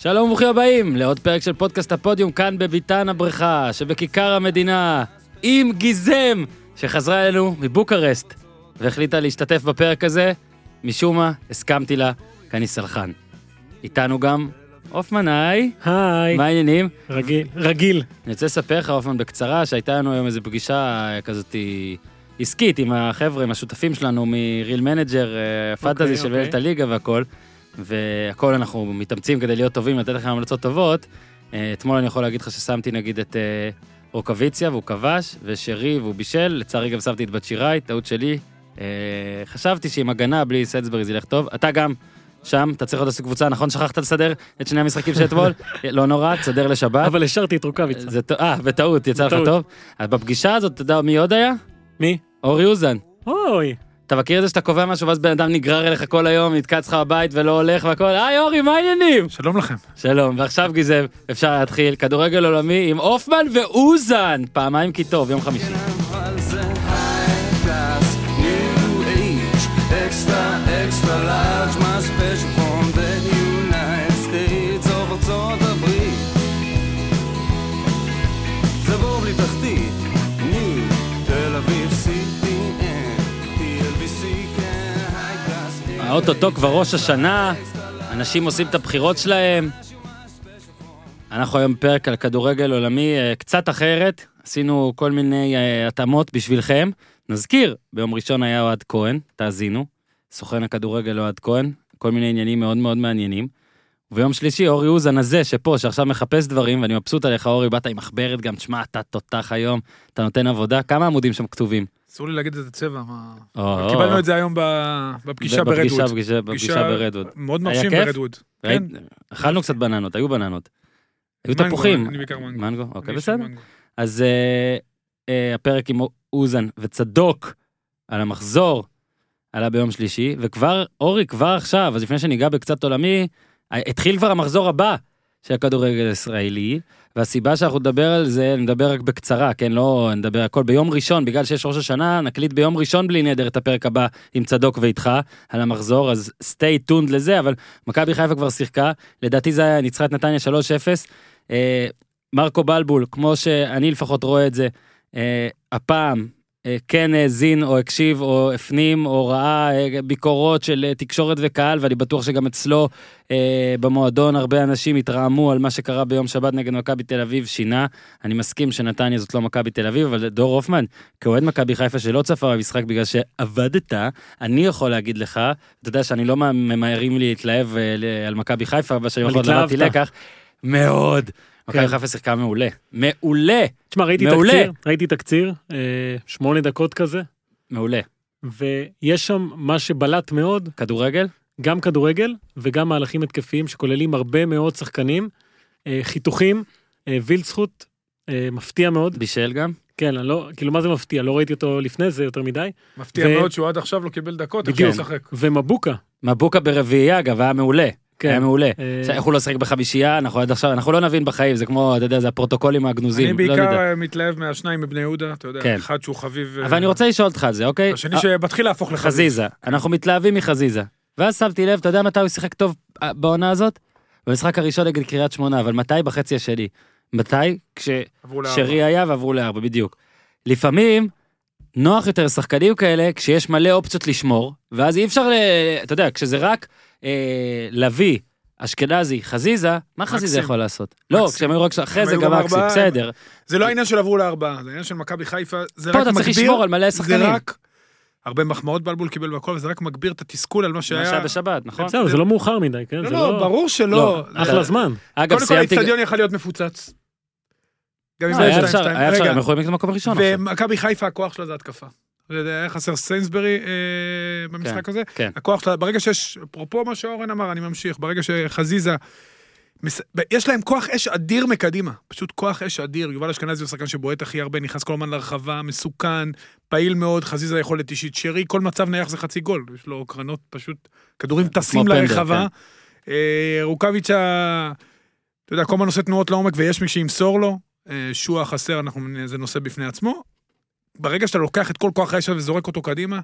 שלום וברוכים הבאים לעוד פרק של פודקאסט הפודיום כאן בביתן הבריכה שבכיכר המדינה עם גיזם שחזרה אלינו מבוקרשט והחליטה להשתתף בפרק הזה. משום מה הסכמתי לה כי אני סלחן. איתנו גם הופמן היי, היי, מה העניינים? רגיל, רגיל. אני רוצה לספר לך הופמן בקצרה שהייתה לנו היום איזו פגישה אה, כזאת עסקית עם החבר'ה, עם השותפים שלנו מ-Real Manager, פנטזי של אוקיי. מנהלת הליגה והכל. והכל אנחנו מתאמצים כדי להיות טובים, לתת לכם המלצות טובות. אה, אתמול אני יכול להגיד לך ששמתי נגיד את אה, רוקוויציה והוא כבש, ושרי והוא בישל, לצערי גם שמתי את בת שיראי, טעות שלי. אה, חשבתי שעם הגנה בלי סלסברי זה ילך טוב. אתה גם שם, אתה צריך עוד לעשות קבוצה, נכון שכחת לסדר את שני המשחקים של אתמול? לא נורא, תסדר לשבת. אבל השארתי את רוקאביצה. אה, בטעות, יצא לך. טוב. אז בפגישה הזאת, אתה יודע מי עוד היה? מי? אורי אוזן. אוי, אתה מכיר את זה שאתה קובע משהו ואז בן אדם נגרר אליך כל היום, נתקע אצלך בבית ולא הולך והכל, היי אורי, מה העניינים? שלום לכם. שלום, ועכשיו גיזם, אפשר להתחיל, כדורגל עולמי עם הופמן ואוזן, פעמיים כי טוב, יום חמישי. extra, extra large, class. האוטוטו כבר ראש השנה, אנשים עושים את הבחירות שלהם. אנחנו היום פרק על כדורגל עולמי אה, קצת אחרת, עשינו כל מיני אה, התאמות בשבילכם. נזכיר, ביום ראשון היה אוהד כהן, תאזינו, סוכן הכדורגל אוהד כהן, כל מיני עניינים מאוד מאוד מעניינים. וביום שלישי אורי אוזן הזה שפה, שעכשיו מחפש דברים, ואני מבסוט עליך אורי, באת עם מחברת גם, תשמע, אתה תותח היום, אתה נותן עבודה, כמה עמודים שם כתובים? אסור לי להגיד את הצבע, מה... או, קיבלנו או. את זה היום בפגישה ברדווד. בפגישה, ברדווד. מאוד מרשים? ברדווד. כן. אכלנו קצת בננות, היו בננות. היו תפוחים. אני בעיקר מנגו. מנגו, אוקיי, בסדר. אז אה, אה, הפרק עם אוזן וצדוק על המחזור עלה ביום שלישי, וכבר, אורי, כבר עכשיו, אז לפני שניגע בקצת עולמי, אה, התחיל כבר המחזור הבא של הכדורגל הישראלי, והסיבה שאנחנו נדבר על זה, נדבר רק בקצרה, כן, לא נדבר הכל ביום ראשון, בגלל שיש ראש השנה, נקליט ביום ראשון בלי נדר את הפרק הבא עם צדוק ואיתך על המחזור, אז stay tuned לזה, אבל מכבי חיפה כבר שיחקה, לדעתי זה היה, ניצחה נתניה 3-0. אה, מרקו בלבול, כמו שאני לפחות רואה את זה, אה, הפעם כן האזין או הקשיב או הפנים או ראה אה, ביקורות של אה, תקשורת וקהל, ואני בטוח שגם אצלו אה, במועדון הרבה אנשים התרעמו על מה שקרה ביום שבת נגד מכבי תל אביב, שינה. אני מסכים שנתניה זאת לא מכבי תל אביב, אבל דור הופמן, כאוהד מכבי חיפה שלא צפה במשחק בגלל שעבדת, אני יכול להגיד לך, אתה יודע שאני לא ממהרים להתלהב אה, על מכבי חיפה, אבל האחרונות למדתי התלהבת. לקח. מאוד. מכבי כן. חיפה שיחקה מעולה. מעולה. תשמע, ראיתי מעולה. תקציר, ראיתי תקציר, אה, שמונה דקות כזה, מעולה. ויש שם מה שבלט מאוד, כדורגל? גם כדורגל וגם מהלכים התקפיים שכוללים הרבה מאוד שחקנים, אה, חיתוכים, אה, וילצחוט, אה, מפתיע מאוד, בישל גם? כן, אני לא, כאילו מה זה מפתיע, לא ראיתי אותו לפני זה יותר מדי, מפתיע ו- מאוד שהוא עד עכשיו לא קיבל דקות. עכשיו הוא משחק. ומבוקה, מבוקה ברביעייה אגב היה מעולה. היה כן, מעולה. אה, איך הוא לא שיחק בחמישייה אנחנו עד עכשיו אנחנו לא נבין בחיים זה כמו אתה יודע זה הפרוטוקולים הגנוזים. אני לא בעיקר. אה, מתלהב מהשניים מבני יהודה, אתה יודע, כן. אחד שהוא חביב... אה, אבל אני רוצה לשאול אותך על זה אוקיי? השני שמתחיל להפוך לחביב. חזיזה אנחנו מתלהבים מחזיזה. ואז שמתי לב אתה יודע מתי הוא שיחק טוב אה, בעונה הזאת? במשחק הראשון נגד קריית שמונה אבל מתי בחצי השני? מתי? כש... עברו לארבע. שרי היה ועברו לארבע, בדיוק. לפעמים נוח יותר לשחקנים כאלה כשיש מלא אופציות לשמור, ואז אי אפשר, ל... אתה יודע, כשזה רק אה, לביא, אשכנזי, חזיזה, מה חזיזה מקסים. יכול לעשות? לא, מקסים. כשהם היו רק, אחרי זה גם מקסים, בסדר. זה לא העניין של עברו לארבעה, זה העניין של מכבי חיפה, זה פה רק אתה צריך מגביר, לשמור על מלא שחקנים. זה רק... הרבה מחמאות בלבול קיבל והכל, וזה רק מגביר את התסכול על מה מה שהיה שהיה. בשבת, נכון? בסדר, זה לא מאוחר מדי, כן? לא, זה לא, ברור שלא. לא, אחלה זמן. אגב, קודם כל סיימתי... האיצטדיון יכל להיות מפוצץ. גם אם לא, זה היה היה אפשר, 2-2. היה אפשר, הם יכולים לקנות מקום ראשון עכשיו. ומכבי חיפה הכוח שלה זה התקפה. היה חסר סיינסברי אה, במשחק הזה. כן. הכוח שלה, ברגע שיש, אפרופו מה שאורן אמר, אני ממשיך, ברגע שחזיזה, מס- יש להם כוח אש אדיר מקדימה, פשוט כוח אש אדיר, יובל אשכנזי הוא שחקן שבועט הכי הרבה, נכנס כל הזמן לרחבה, מסוכן, פעיל מאוד, חזיזה יכולת אישית, שרי, כל מצב נייח זה חצי גול, יש לו קרנות פשוט, כדורים טסים פנדל, לרחבה. אה, רוקאביצה, אתה יודע, כל הזמן עושה תנועות לעומק ויש מי שימסור לו, אה, שועה חסר, אנחנו, זה נושא בפני עצמו. ברגע שאתה לוקח את כל כוח האש וזורק אותו קדימה,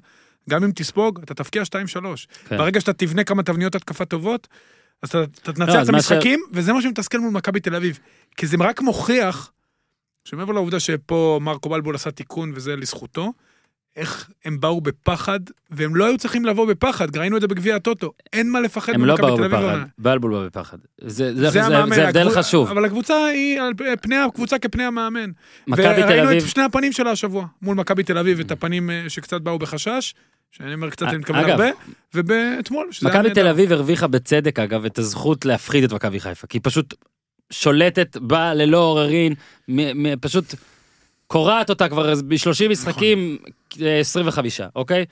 גם אם תספוג, אתה תפקיע 2-3. כן. ברגע שאתה תבנה כמה תבניות התקפה טובות, אז אתה, אתה לא, תנצח אז את מה ש- המשחקים, וזה מה שמתסכל מול מכבי תל אביב. כי זה רק מוכיח, שמעבר לעובדה שפה מרקו בלבול עשה תיקון וזה לזכותו, איך הם באו בפחד, והם לא היו צריכים לבוא בפחד, ראינו את זה בגביע הטוטו. אין מה לפחד הם לא באו. בפחד. בלבול בא בפחד. זה זה- זה המאמן, זה הבדל חשוב. אבל הקבוצה היא על פני הקבוצה כפני המאמן. מכבי תל וראינו אביב, את שני הפנים שלה השבוע, מול מכבי תל אביב, את הפנים אה, שקצת באו בחשש, שאני אומר קצת, אני מתכוון הרבה, ובאתמול, שזה מכבי. תל אביב הרוויחה בצדק אגב את הזכות להפחיד את מכבי חיפה, כי היא פשוט שולטת בה ללא עוררין, פשוט קורעת אותה כבר ב-30 משחקים, אה, 25, אוקיי?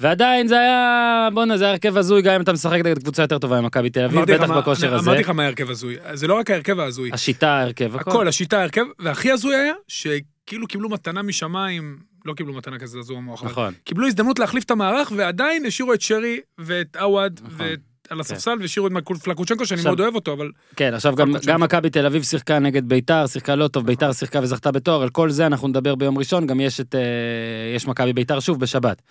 ועדיין זה היה, בואנה זה היה הרכב הזוי גם אם אתה משחק נגד קבוצה יותר טובה ממכבי תל אביב, בטח בכושר הזה. אמרתי לך מה ההרכב הזוי, זה לא רק ההרכב ההזוי, השיטה, ההרכב, הכל. הכל, השיטה, ההרכב, והכי הזוי היה, שכאילו קיבלו מתנה משמיים, לא קיבלו מתנה כזה זעזוע מוח, אבל נכון. קיבלו הזדמנות להחליף את המערך, ועדיין השאירו את שרי ואת עווד, נכון. ואת... על הספסל והשאירו את פלקוצ'נקו שאני מאוד אוהב אותו אבל כן, עכשיו גם, מכבי תל אביב שיחקה נגד ביתר, שיחקה לא טוב, ביתר שיחקה וזכתה בתואר, על כל זה אנחנו נדבר ביום ראשון, גם יש את, אה, יש מכבי ביתר שוב בשבת.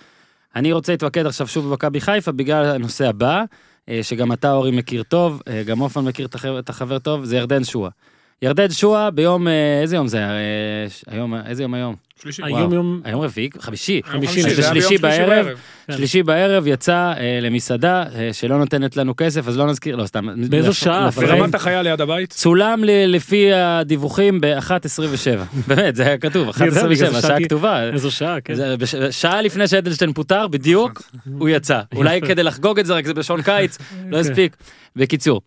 אני רוצה להתמקד עכשיו שוב במכבי חיפה בגלל הנושא הבא, אה, שגם אתה אורי מכיר טוב, אה, גם אופן מכיר את החבר טוב, זה ירדן שואה. ירדן שואה ביום, אה, איזה יום זה היה? אה, היום, איזה יום היום? שלישי. היום. יום, היום רביעי? חמישי. חמישי, זה שלישי בערב. כן. שלישי בערב יצא אה, למסעדה אה, שלא נותנת לנו כסף, אז לא נזכיר, לא סתם. באיזו שעה? ברמת החיה ליד הבית צולם לפי הדיווחים ב-1.27. באמת, זה היה כתוב, אני יודע, בגלל 1.27, זה השעה שאלתי- כתובה. איזו שעה, כן. שעה לפני שאדלשטיין פוטר, בדיוק, הוא יצא. אולי כדי לחגוג את זה, רק זה בשעון קיץ, לא כן. הספיק. בקיצור,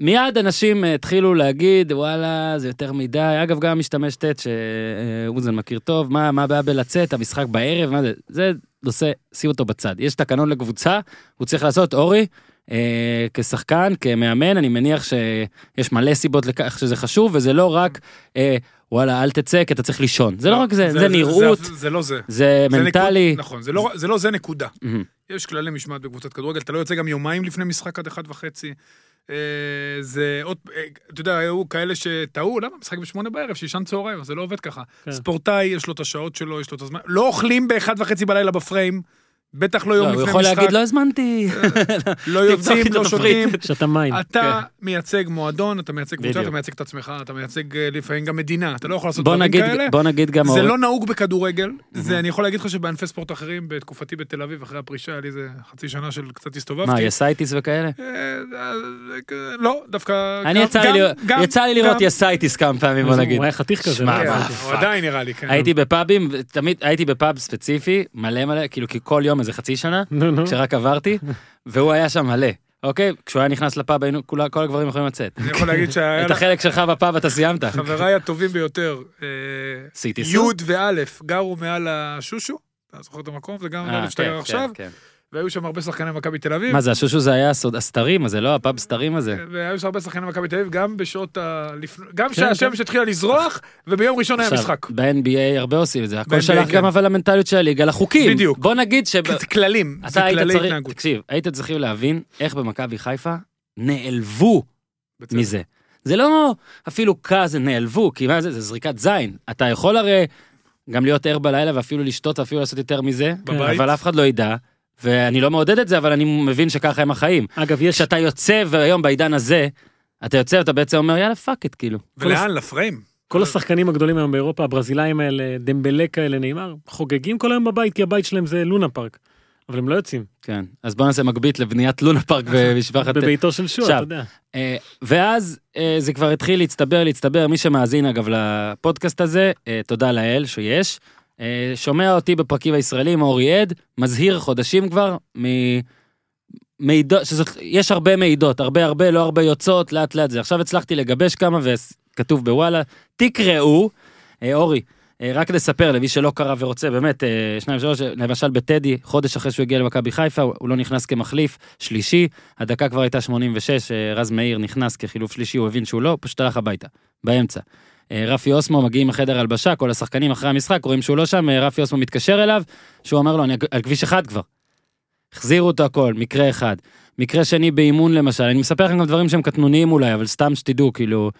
מיד אנשים אה, התחילו להגיד, וואלה, זה יותר מדי. אגב, גם משתמש ט' שאוזן מכיר טוב, מה מה הבעיה בלצאת, המשחק בערב, מה זה? זה נושא, שים אותו בצד. יש תקנון לקבוצה, הוא צריך לעשות, אורי, אה, כשחקן, כמאמן, אני מניח שיש מלא סיבות לכך שזה חשוב, וזה לא רק, אה, וואלה, אל תצא, כי אתה צריך לישון. זה לא רק זה, זה נראות, זה- זה לא זה זה זה מנטלי. נקוד- נכון זה לא זה לא זה נקודה מהמם. יש כללי משמעת בקבוצת כדורגל, אתה לא יוצא גם יומיים לפני משחק עד אחד וחצי. אה, זה עוד, אה, אתה יודע, היו כאלה שטעו, למה משחק בשמונה בערב, שישן צהריים, זה לא עובד ככה. כן. ספורטאי, יש לו את השעות שלו, יש לו את הזמן, לא אוכלים באחד וחצי בלילה בפריים, בטח לא יום לא, לפני הוא משחק, יכול להגיד, לא הזמנתי. לא יוצאים, לא. שותים. שתה מים. אתה מייצג מועדון, אתה מייצג קבוצה. אתה מייצג את עצמך, אתה מייצג אה, לפעמים גם מדינה, אתה לא יכול לעשות דברים כאלה. בוא נגיד גם, זה לא נהוג בכדורגל, זה אני יכול להגיד לך שבענפי ספורט אחרים, בתקופתי בתל אביב, אחרי הפרישה, היה לי איזה חצי שנה של קצת הסתובבתי. מה, יסייטיס וכאלה? אה, אה, לא, דווקא... אני יצא לי לראות- יסייטיס כמה פעמים, בוא נגיד. הוא היה חתיך כזה. לא? כן, הוא עדיין נראה לי, כן. הייתי בפאבים, תמיד הייתי בפאב ספציפי, מלא מלא, כאילו כי כל יום איזה חצי שנה. כשרק עברתי, והוא היה שם מלא. אוקיי? כשהוא היה נכנס לפאב, היינו, כולה- כל הגברים יכולים לצאת. אני יכול להגיד שהיה את החלק שלך בפאב אתה סיימת. חבריי הטובים ביותר, אה, י'? וא', גרו מעל השושו, אתה זוכר את המקום? זה גם א' שאתה כן, גר כן, עכשיו, כן. והיו שם הרבה שחקני מכבי תל אביב. מה זה, השושו זה היה הסוד- הסתרים הזה, לא? הפאב סתרים הזה? והיו שם הרבה שחקני מכבי תל אביב, גם בשעות ה... גם כן, כשהשמש התחילה לזרוח, וביום ראשון היה משחק. ב-NBA הרבה עושים את זה, הכל שלח כן. גם אבל למנטליות של הליגה, לחוקים. בדיוק. בוא נגיד שב... זה כללים, זה היית כללי התנהגות. תקשיב, הייתם צריכים להבין איך במכבי חיפה נעלבו. מזה. זה לא אפילו כזה נעלבו, כי מה זה, זה זריקת זין. אתה יכול הרי גם להיות ער בלילה ואפילו לשתות ואפילו לעשות יותר מזה, בבית. אבל אף אחד לא ידע, ואני לא מעודד את זה, אבל אני מבין שככה הם החיים. אגב, יש... כשאתה יוצא, והיום בעידן הזה, אתה יוצא ואתה בעצם אומר יאללה fuck it כאילו. ולאן? לפריים. כל השחקנים הגדולים היום באירופה, הברזילאים האלה, דמבלה כאלה, נאמר, חוגגים כל היום בבית, כי הבית שלהם זה לונה פארק. אבל הם לא יוצאים. כן, אז בוא נעשה מגבית לבניית לונה פארק במשפחת... בביתו של שועה, אתה יודע. אה, ואז אה, זה כבר התחיל להצטבר, להצטבר, מי שמאזין אגב לפודקאסט הזה, אה, תודה לאל שיש, שומע אותי בפרקים הישראלים, אורי עד, מזהיר חודשים כבר, ממידות, שזאת, יש הרבה מידות, הרבה הרבה, לא הרבה יוצאות, לאט לאט זה. עכשיו הצלחתי לגבש כמה וכתוב בוואלה, תקראו, אה, אורי. אה, רק לספר למי שלא קרא ורוצה, באמת, אה, שניים שלוש, למשל בטדי, חודש אחרי שהוא הגיע למכבי חיפה, הוא הוא לא נכנס כמחליף, שלישי, הדקה כבר הייתה 86, אה, רז מאיר נכנס כחילוף שלישי, הוא הבין שהוא לא, פשוט הלך הביתה, באמצע. אה, רפי אוסמו מגיעים לחדר הלבשה, כל השחקנים אחרי המשחק רואים שהוא לא שם, אה, רפי אוסמו מתקשר אליו, שהוא אומר לו, אני על כביש אחד כבר. החזירו אותו הכל, מקרה אחד. מקרה שני באימון למשל, אני מספר לכם גם דברים שהם קטנוניים אולי, אבל סתם שתדעו, כאילו,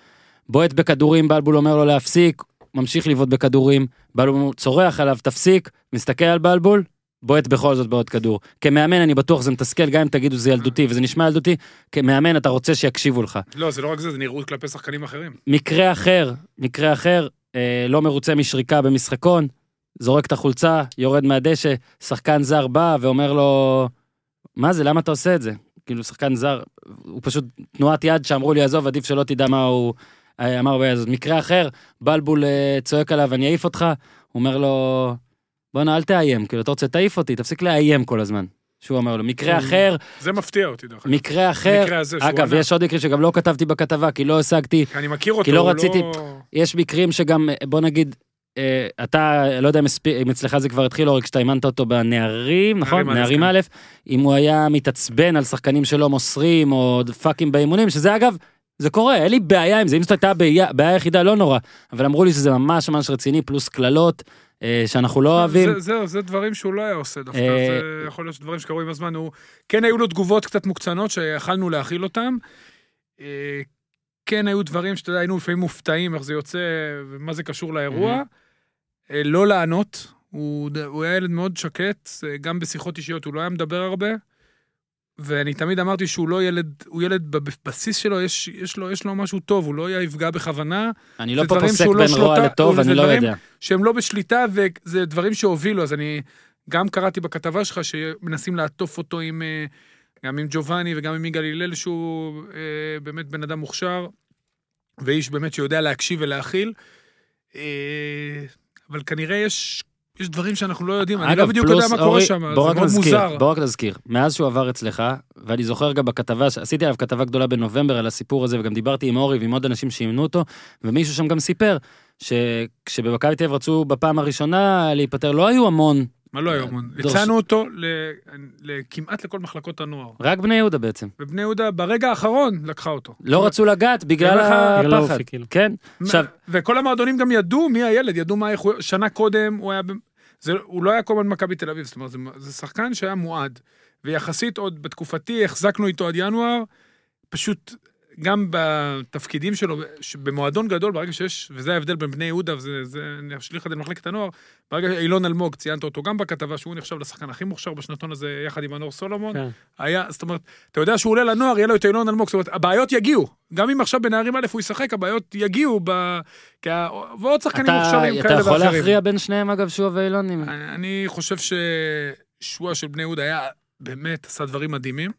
בועט בכדורים, בלבול אומר לו להפסיק, ממשיך לבעוט בכדורים, בלבול צורח עליו, תפסיק, מסתכל על בלבול, בועט בכל זאת בעוד כדור. כמאמן אני בטוח זה מתסכל, גם אם תגידו זה ילדותי, וזה נשמע ילדותי, כמאמן אתה רוצה שיקשיבו לך. לא, זה לא רק זה, זה נראות כלפי שחקנים אחרים. מקרה אחר, מקרה אחר, אה, לא מרוצה משריקה במשחקון, זורק את החולצה, יורד מהדשא, שחקן זר בא ואומר לו, מה זה, למה אתה עושה את זה? כאילו שחקן זר, הוא פשוט תנועת יד שאמרו לי, עזוב, עדיף שלא תדע מה הוא אה, אמר. מקרה אחר, בלבול אה, צועק עליו, אני אעיף אותך, הוא אומר לו, בואנה, אל תאיים, כאילו, אתה רוצה, תעיף אותי, תפסיק לאיים כל הזמן. שהוא אומר לו, מקרה אחר, זה מפתיע אותי, דרך אגב. מקרה אחר, המקרה הזה שהוא אגב, ענה. יש עוד מקרים שגם לא כתבתי בכתבה, כי לא השגתי, כי אני מכיר אותו, כי לא הוא רציתי- יש מקרים שגם, בוא נגיד, אה, אתה, לא יודע אם אצלך זה כבר התחיל, אורי, כשאתה אימנת אותו בנערים, נכון? נערים א', כן. א', אם הוא היה מתעצבן על שחקנים שלא מוסרים, או פאקים באימונים, שזה אגב, זה קורה, אין לי בעיה עם זה, אם זאת הייתה בעיה בעיה יחידה, לא נורא. אבל אמרו לי שזה ממש ממש רציני, פלוס קללות, שאנחנו לא אוהבים. זה- זהו, זה דברים שהוא לא היה עושה דווקא, אה, זה יכול להיות דברים שקרו עם הזמן, הוא... כן היו לו תגובות קצת מוקצנות שיכלנו להכיל אותם. אה, כן היו דברים שאתה יודע, היינו לפעמים מופתעים איך זה יוצא ומה זה קשור לאירוע. אה, לא לענות, הוא, הוא היה ילד מאוד שקט, אה, גם בשיחות אישיות הוא לא היה מדבר הרבה. ואני תמיד אמרתי שהוא לא ילד, הוא ילד בבסיס שלו, יש, יש, לו, יש לו משהו טוב, הוא לא יפגע בכוונה. אני לא פה פוסק שהוא לא בין רוע שלוטה- לטוב, אני לא יודע. שהם לא בשליטה, וזה דברים שהובילו, אז אני גם קראתי בכתבה שלך שמנסים לעטוף אותו עם, אה, גם עם ג'ובאני וגם עם יגאל הלל, שהוא אה, באמת בן אדם מוכשר, ואיש באמת שיודע להקשיב ולהכיל. אה, אבל כנראה יש, יש דברים שאנחנו לא יודעים, אני לא אגב, בדיוק יודע מה קורה אורי, שם, זה מאוד מוזר. בוא רק נזכיר, מאז שהוא עבר אצלך, ואני זוכר גם בכתבה, עשיתי עליו כתבה גדולה בנובמבר על הסיפור הזה, וגם דיברתי עם אורי ועם עוד אנשים שאימנו אותו, ומישהו שם גם סיפר, שכשבמכבי תל אביב רצו בפעם הראשונה להיפטר, לא היו המון, מה לא היום? דורש- הצענו אותו כמעט לכל מחלקות הנוער. רק בני יהודה בעצם. ובני יהודה ברגע האחרון לקחה אותו. לא רצו לגעת בגלל הפחד. כאילו. כן, וכל המועדונים גם ידעו מי הילד, ידעו מה איך הוא... שנה קודם הוא היה... זה, הוא לא היה כל הזמן במכבי תל אביב, זאת אומרת, זה, זה שחקן שהיה מועד. ויחסית עוד בתקופתי החזקנו איתו עד ינואר, פשוט גם בתפקידים שלו, במועדון גדול, ברגע שיש, וזה ההבדל בין בני יהודה, וזה אשליך את זה למחלקת הנוער, ברגע שאילון אלמוג, ציינת אותו גם בכתבה, שהוא נחשב לשחקן הכי מוכשר בשנתון הזה, יחד עם הנור סולומון, כן. היה, זאת אומרת, אתה יודע שהוא עולה לנוער, יהיה לו את אילון אלמוג, זאת אומרת, הבעיות יגיעו. גם אם עכשיו בנערים א' הוא ישחק, הבעיות יגיעו ב... כי ה- ועוד שחקנים אתה מוכשרים אתה כאלה יכול ואחרים. להכריע בין שניהם אגב, שועה ואילון? אם- אני אני חושב ששועה של בני יהודה היה, באמת, עשה דברים מדהימים,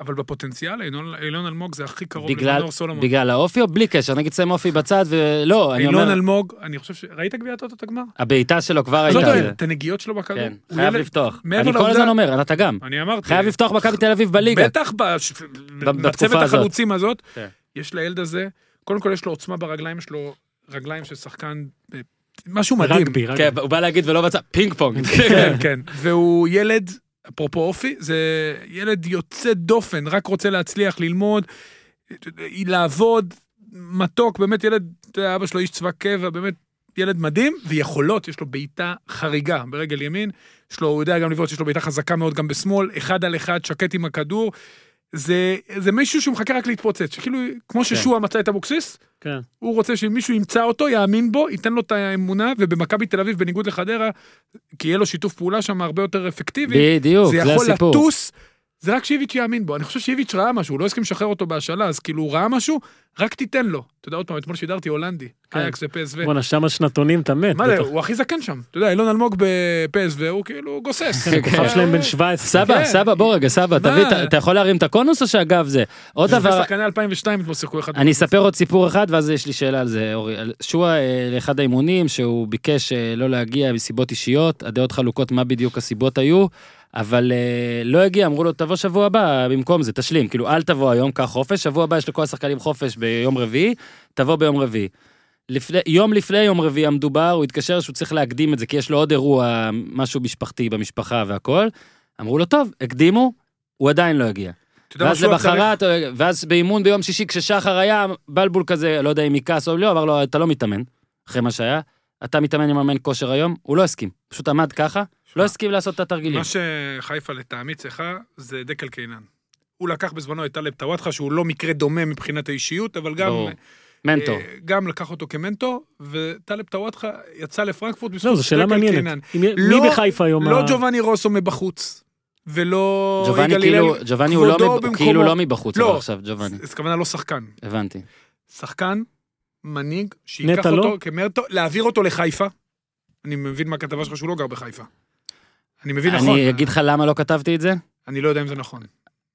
אבל בפוטנציאל, אילון- אילון אלמוג זה הכי קרוב בגלל- למנור סולומון. בגלל האופי או בלי קשר? נגיד שם אופי בצד ולא, אני אילון אומר, אלמוג, אני חושב ש... ראית גביע הטוטו את הגמר? הבעיטה שלו כבר עזוב הייתה. את הנגיעות שלו בכדור. כן, חייב ילד- לפתוח. אני כל לעובדה- הזמן אומר, אתה גם. אני אמרתי. חייב לפתוח מכבי תל אביב בליגה. בטח בש- בתקופה בצוות הזאת. החלוצים הזאת, כן. יש לילד הזה, קודם כל יש לו עוצמה ברגליים, יש לו רגליים של שחקן, אה, משהו מדהים. רגבי, רגבי. כן, הוא בא להגיד ולא בצד, פינג פונג. כן, כן. והוא ילד, אפרופו אופי, זה ילד יוצא דופן, רק רוצה להצליח ללמוד, לעבוד, מתוק, באמת ילד, אתה יודע, אבא שלו איש צבא קבע, באמת ילד מדהים, ויכולות, יש לו בעיטה חריגה ברגל ימין, יש לו, הוא יודע גם לבעוט, יש לו בעיטה חזקה מאוד גם בשמאל, אחד על אחד, שקט עם הכדור. זה, זה מישהו שהוא מחכה רק להתפוצץ, שכאילו, כמו ששועה מצא את אבוקסיס, כן. הוא רוצה שמישהו ימצא אותו, יאמין בו, ייתן לו את האמונה, ובמכבי תל אביב, בניגוד לחדרה, כי יהיה לו שיתוף פעולה שם הרבה יותר אפקטיבי, בדיוק, זה זה יכול הסיפור. לטוס, זה רק שאיביץ' יאמין בו. אני חושב שאיביץ' ראה משהו, הוא לא הסכים לשחרר אותו בהשאלה, אז כאילו הוא ראה משהו, רק תיתן לו. אתה יודע, עוד פעם, אתמול שידרתי הולנדי, כן. אייקס ופסו. בואנה, שם השנתונים אתה מת. מה זה. הוא הכי זקן שם. אתה יודע, אילון אלמוג בפסו, הוא כאילו גוסס. כן, הכוכב שלהם בן 17. סבא, כן. סבא, בוא רגע, סבא? תביא, אתה- יכול להרים את הקונוס או שאגב זה? עוד דבר, שחקני 2002 אתמול שיחקו אחד. אני אספר עוד סיפור אחד ואז יש לי שאלה על זה, אורי. שועה אה, לאחד האימונים שהוא ביקש אה, לא להגיע מסיבות אישיות, הדעות חלוקות מה בדיוק הסיבות היו, אבל אה, לא הגיע, אמרו לו תבוא שבוע הבא במקום זה, תשלים, כאילו אל תבוא היום, קח חופש, שבוע הבא יש לכל השחקנים חופש ביום רביעי, תבוא ביום רביעי. לפני, יום לפני יום רביעי המדובר, הוא התקשר שהוא צריך להקדים את זה, כי יש לו עוד אירוע, משהו משפחתי במשפחה והכל. אמרו לו, טוב, הקדימו, הוא עדיין לא הגיע. ואז שועה צריך? למחרת, ואז באימון ביום שישי כששחר היה, בלבול כזה, לא יודע אם מכעס או לא, אמר לו, אתה לא מתאמן, אחרי מה שהיה, אתה מתאמן עם מאמן כושר היום, הוא לא הסכים, פשוט עמד ככה, לא הסכים לעשות את התרגילים. מה שחיפה לטעמי צריכה זה דקל קינן. הוא לקח בזמנו את טלב טוואטחה, שהוא לא מקרה דומה מבחינת האישיות, אבל גם ברור. מנטור. אה, גם לקח אותו כמנטור, וטלב טוואטחה יצא לפרנקפורט לא, זו שאלה מעניינת. מי לא- בחיפה היום? לא ג'ובאני רוסו מבחוץ, ולא ג'ובאני כאילו, ג'ובאני הוא לא מב-. כאילו לא מבחוץ, לא. עכשיו ג'ובאני. אז הכוונה לא שחקן. הבנתי. שחקן, מנהיג, שייקח לא? אותו כמנטור, להעביר אותו לחיפה. אני מבין מהכתבה שלך שהוא לא גר בחיפה. אני מבין נכון. אני אגיד לך למה לא כתבתי את זה. אני לא יודע אם זה נכון.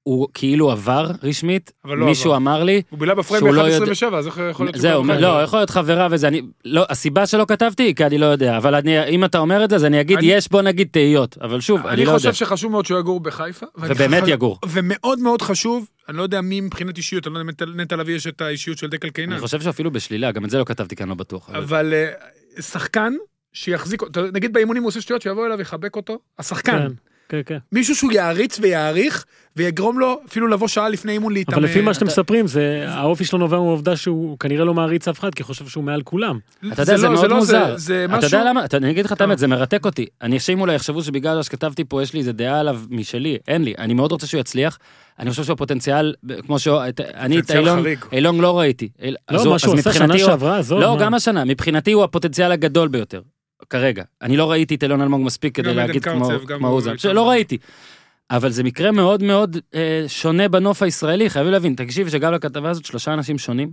הוא כאילו עבר רשמית, לא מישהו עבר. אמר לי, הוא בילה בפריים שהוא לא יודע- ב-1.27, אז איך יכול להיות זהו, לא, בחיפה? יכול להיות חברה וזה, אני, לא, הסיבה שלא כתבתי היא כי אני לא יודע, אבל אני, אם אתה אומר את זה, אז אני אגיד, אני- יש בוא נגיד תהיות, אבל שוב, אני אני לא יודע, חושב שחשוב מאוד שהוא יגור בחיפה. ובאמת חושב- יגור. ומאוד מאוד חשוב, אני לא יודע מי מבחינת אישיות, אני לא יודע אם נטע לביא יש את האישיות של דקל קינן. אני חושב שאפילו בשלילה, גם את זה לא כתבתי כי אני לא בטוח. אבל- אבל אה, שחקן שיחזיק, אותו, נגיד באימונים הוא עושה שטויות, שיבוא אליו ויחבק אותו, השחקן. כן, כן, כן. מישהו שהוא יעריץ ויעריך, ויגרום לו אפילו לבוא שעה לפני אימון להתאמן. אבל לפי מה שאתם מספרים, זה, האופי שלו נובע מהעובדה שהוא כנראה לא מעריץ אף אחד, כי חושב שהוא מעל כולם. אתה יודע, זה לא- מאוד לא מוזר. אתה. יודע למה? אתה- אני אגיד לך את אה. האמת, זה מרתק אותי. אנשים אולי יחשבו שבגלל מה שכתבתי פה, יש לי איזה דעה עליו משלי, אין לי. אני מאוד רוצה שהוא יצליח. אני חושב שהוא פוטנציאל, כמו ש... אני את אילון, לא ראיתי. לא, מה שהוא עשה שנה מבחינתי הוא- שעברה, עזוב. לא. גם השנה. מבחינתי הוא הפוטנציאל הגדול ביותר. כרגע. אני לא ראיתי את אילון אלמוג מספיק כדי להגיד כמו כמו הוא אוזן. איתנו. שלא ראיתי. אבל זה מקרה מאוד מאוד אה, שונה בנוף הישראלי, חייבים להבין. תקשיב שגם לכתבה הזאת שלושה אנשים שונים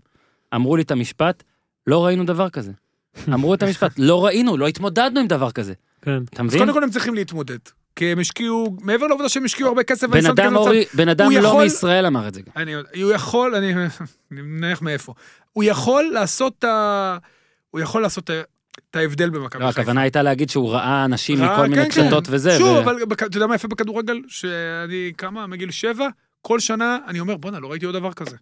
אמרו לי את המשפט, לא ראינו דבר כזה. אמרו את המשפט, לא ראינו, לא התמודדנו עם דבר כזה. כן. אתה אז מבין? קודם כל הם צריכים להתמודד. כי הם השקיעו, מעבר לעובדה שהם השקיעו הרבה כסף, בן אדם אורי, בן אדם הוא לא יכול- מישראל אמר את זה גם. אני, הוא יכול, אני, אני מניח מאיפה. הוא יכול לעשות את ה... הוא יכול לעשות את ההבדל במכבי לא, חיפה. הכוונה הייתה להגיד שהוא ראה אנשים מכל מיני כן, כן. קשתות וזה. שוב, אבל אתה יודע מה יפה בכדורגל? שאני כמה? מגיל שבע? כל שנה אני אומר, בואנה, לא ראיתי עוד דבר כזה.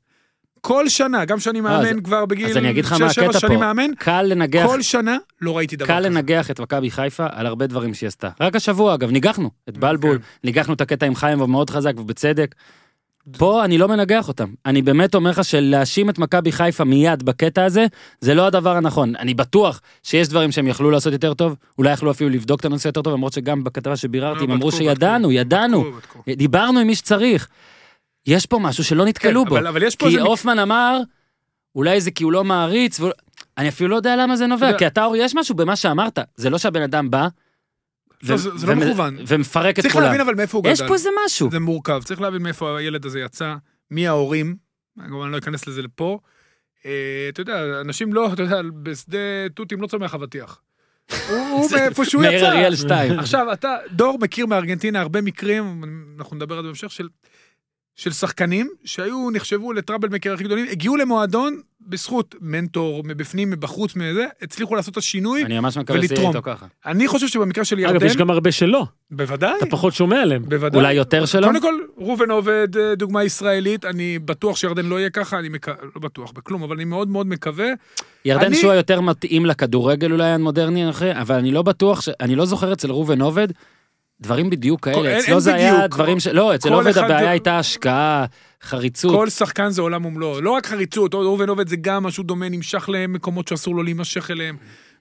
כל שנה, גם שאני מאמן אז- כבר בגיל אז אני אגיד לך מה 6-7 הקטע שנים. מאמן, קל לנגח, כל שנה לא ראיתי דבר קל כזה. לנגח את מכבי חיפה על הרבה דברים שהיא עשתה. רק השבוע, אגב, ניגחנו את בלבול, כן. ניגחנו את הקטע עם חיים מאוד חזק ובצדק. פה אני לא מנגח אותם. אני באמת אומר לך שלהאשים את מכבי חיפה מיד בקטע הזה, זה לא הדבר הנכון. אני בטוח שיש דברים שהם יכלו לעשות יותר טוב, אולי יכלו אפילו לבדוק את הנושא יותר טוב, למרות שגם בכתבה שביררתי הם לא, אמרו שידענו, ידענו. דיברנו עם מי שצריך. יש פה משהו שלא נתקלו כן, בו. כי. הופמן אמר, אולי זה כי הוא לא מעריץ, אני אפילו לא יודע למה זה נובע, כי אתה, אורי, יש משהו במה שאמרת, זה לא שהבן אדם בא, לא, זה- זה לא מכוון. ומפרק את צריך כולם. להבין אבל מאיפה הוא גדל. יש פה איזה משהו. זה מורכב, צריך להבין מאיפה הילד הזה יצא, מי ההורים, כמובן לא אכנס לזה לפה. אה, אתה יודע, אנשים לא, אתה יודע, בשדה תותים לא צומח אבטיח. הוא מאיפה שהוא מאיר יצא. אריאל 2. עכשיו, אתה, דור מכיר מארגנטינה הרבה מקרים, אנחנו נדבר על זה בהמשך, של, של שחקנים שהיו, נחשבו לטראבל מקר הכי גדולים, הגיעו למועדון בזכות מנטור, מבפנים, מבחוץ, מזה, הצליחו לעשות את השינוי. אני ממש מקווה שזה יהיה ולתרום. איתו ככה. אני חושב שבמקרה של ירדן, אגב, יש גם הרבה שלא, בוודאי, אתה פחות שומע עליהם. בוודאי. אולי יותר שלא? קודם כל, ראובן עובד, אה, דוגמה ישראלית, אני בטוח שירדן לא יהיה ככה, אני מקווה, לא בטוח בכלום, אבל אני מאוד מאוד מקווה. ירדן אני- שועה יותר מתאים לכדורגל אולי המודרני, אחרי, אבל אני לא בטוח, ש- אני לא זוכר אצל ראובן עובד, דברים בדיוק כאלה. אצלו זה היה בדיוק. דברים ש... לא, אצל עובד הבעיה הייתה השקעה, חריצות. כל שחקן זה עולם ומלואו, לא רק חריצות, ראובן עובד זה גם משהו דומה, נמשך למקומות שאסור לו להימשך אליהם.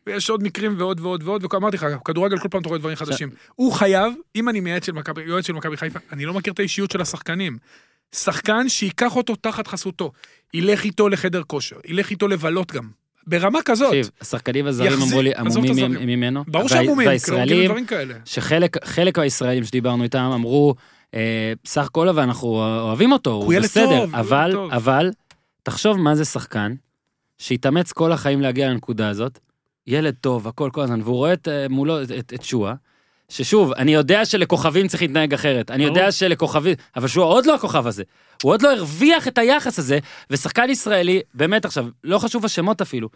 ויש עוד מקרים ועוד ועוד ועוד, ואמרתי לך, כדורגל כל פעם אתה רואה דברים חדשים. הוא חייב, אם אני מייעץ של מכבי, יועץ של מכבי חיפה, אני לא מכיר את האישיות של השחקנים. שחקן שייקח אותו תחת חסותו, ילך איתו לחדר כושר, ילך איתו לבלות גם. ברמה כזאת. תקשיב, השחקנים הזרים אמרו לי, עמומים. ממנו. ברור שהמומים, כאילו, דברים כאלה. שחלק חלק מהישראלים שדיברנו איתם אמרו, אה, בסך הכל אבל אנחנו אוהבים אותו, הוא בסדר, אבל. אבל, תחשוב מה זה שחקן, שהתאמץ כל החיים להגיע לנקודה הזאת, ילד טוב, הכל כל הזמן, והוא רואה את, אה, מולו את, שועה, ששוב, אני יודע שלכוכבים צריך להתנהג אחרת, אני יודע. שלכוכבים, אבל שועה עוד לא הכוכב הזה, הוא עוד לא הרוויח את היחס הזה, ושחקן ישראלי, באמת עכשיו, לא חשוב השמות אפילו,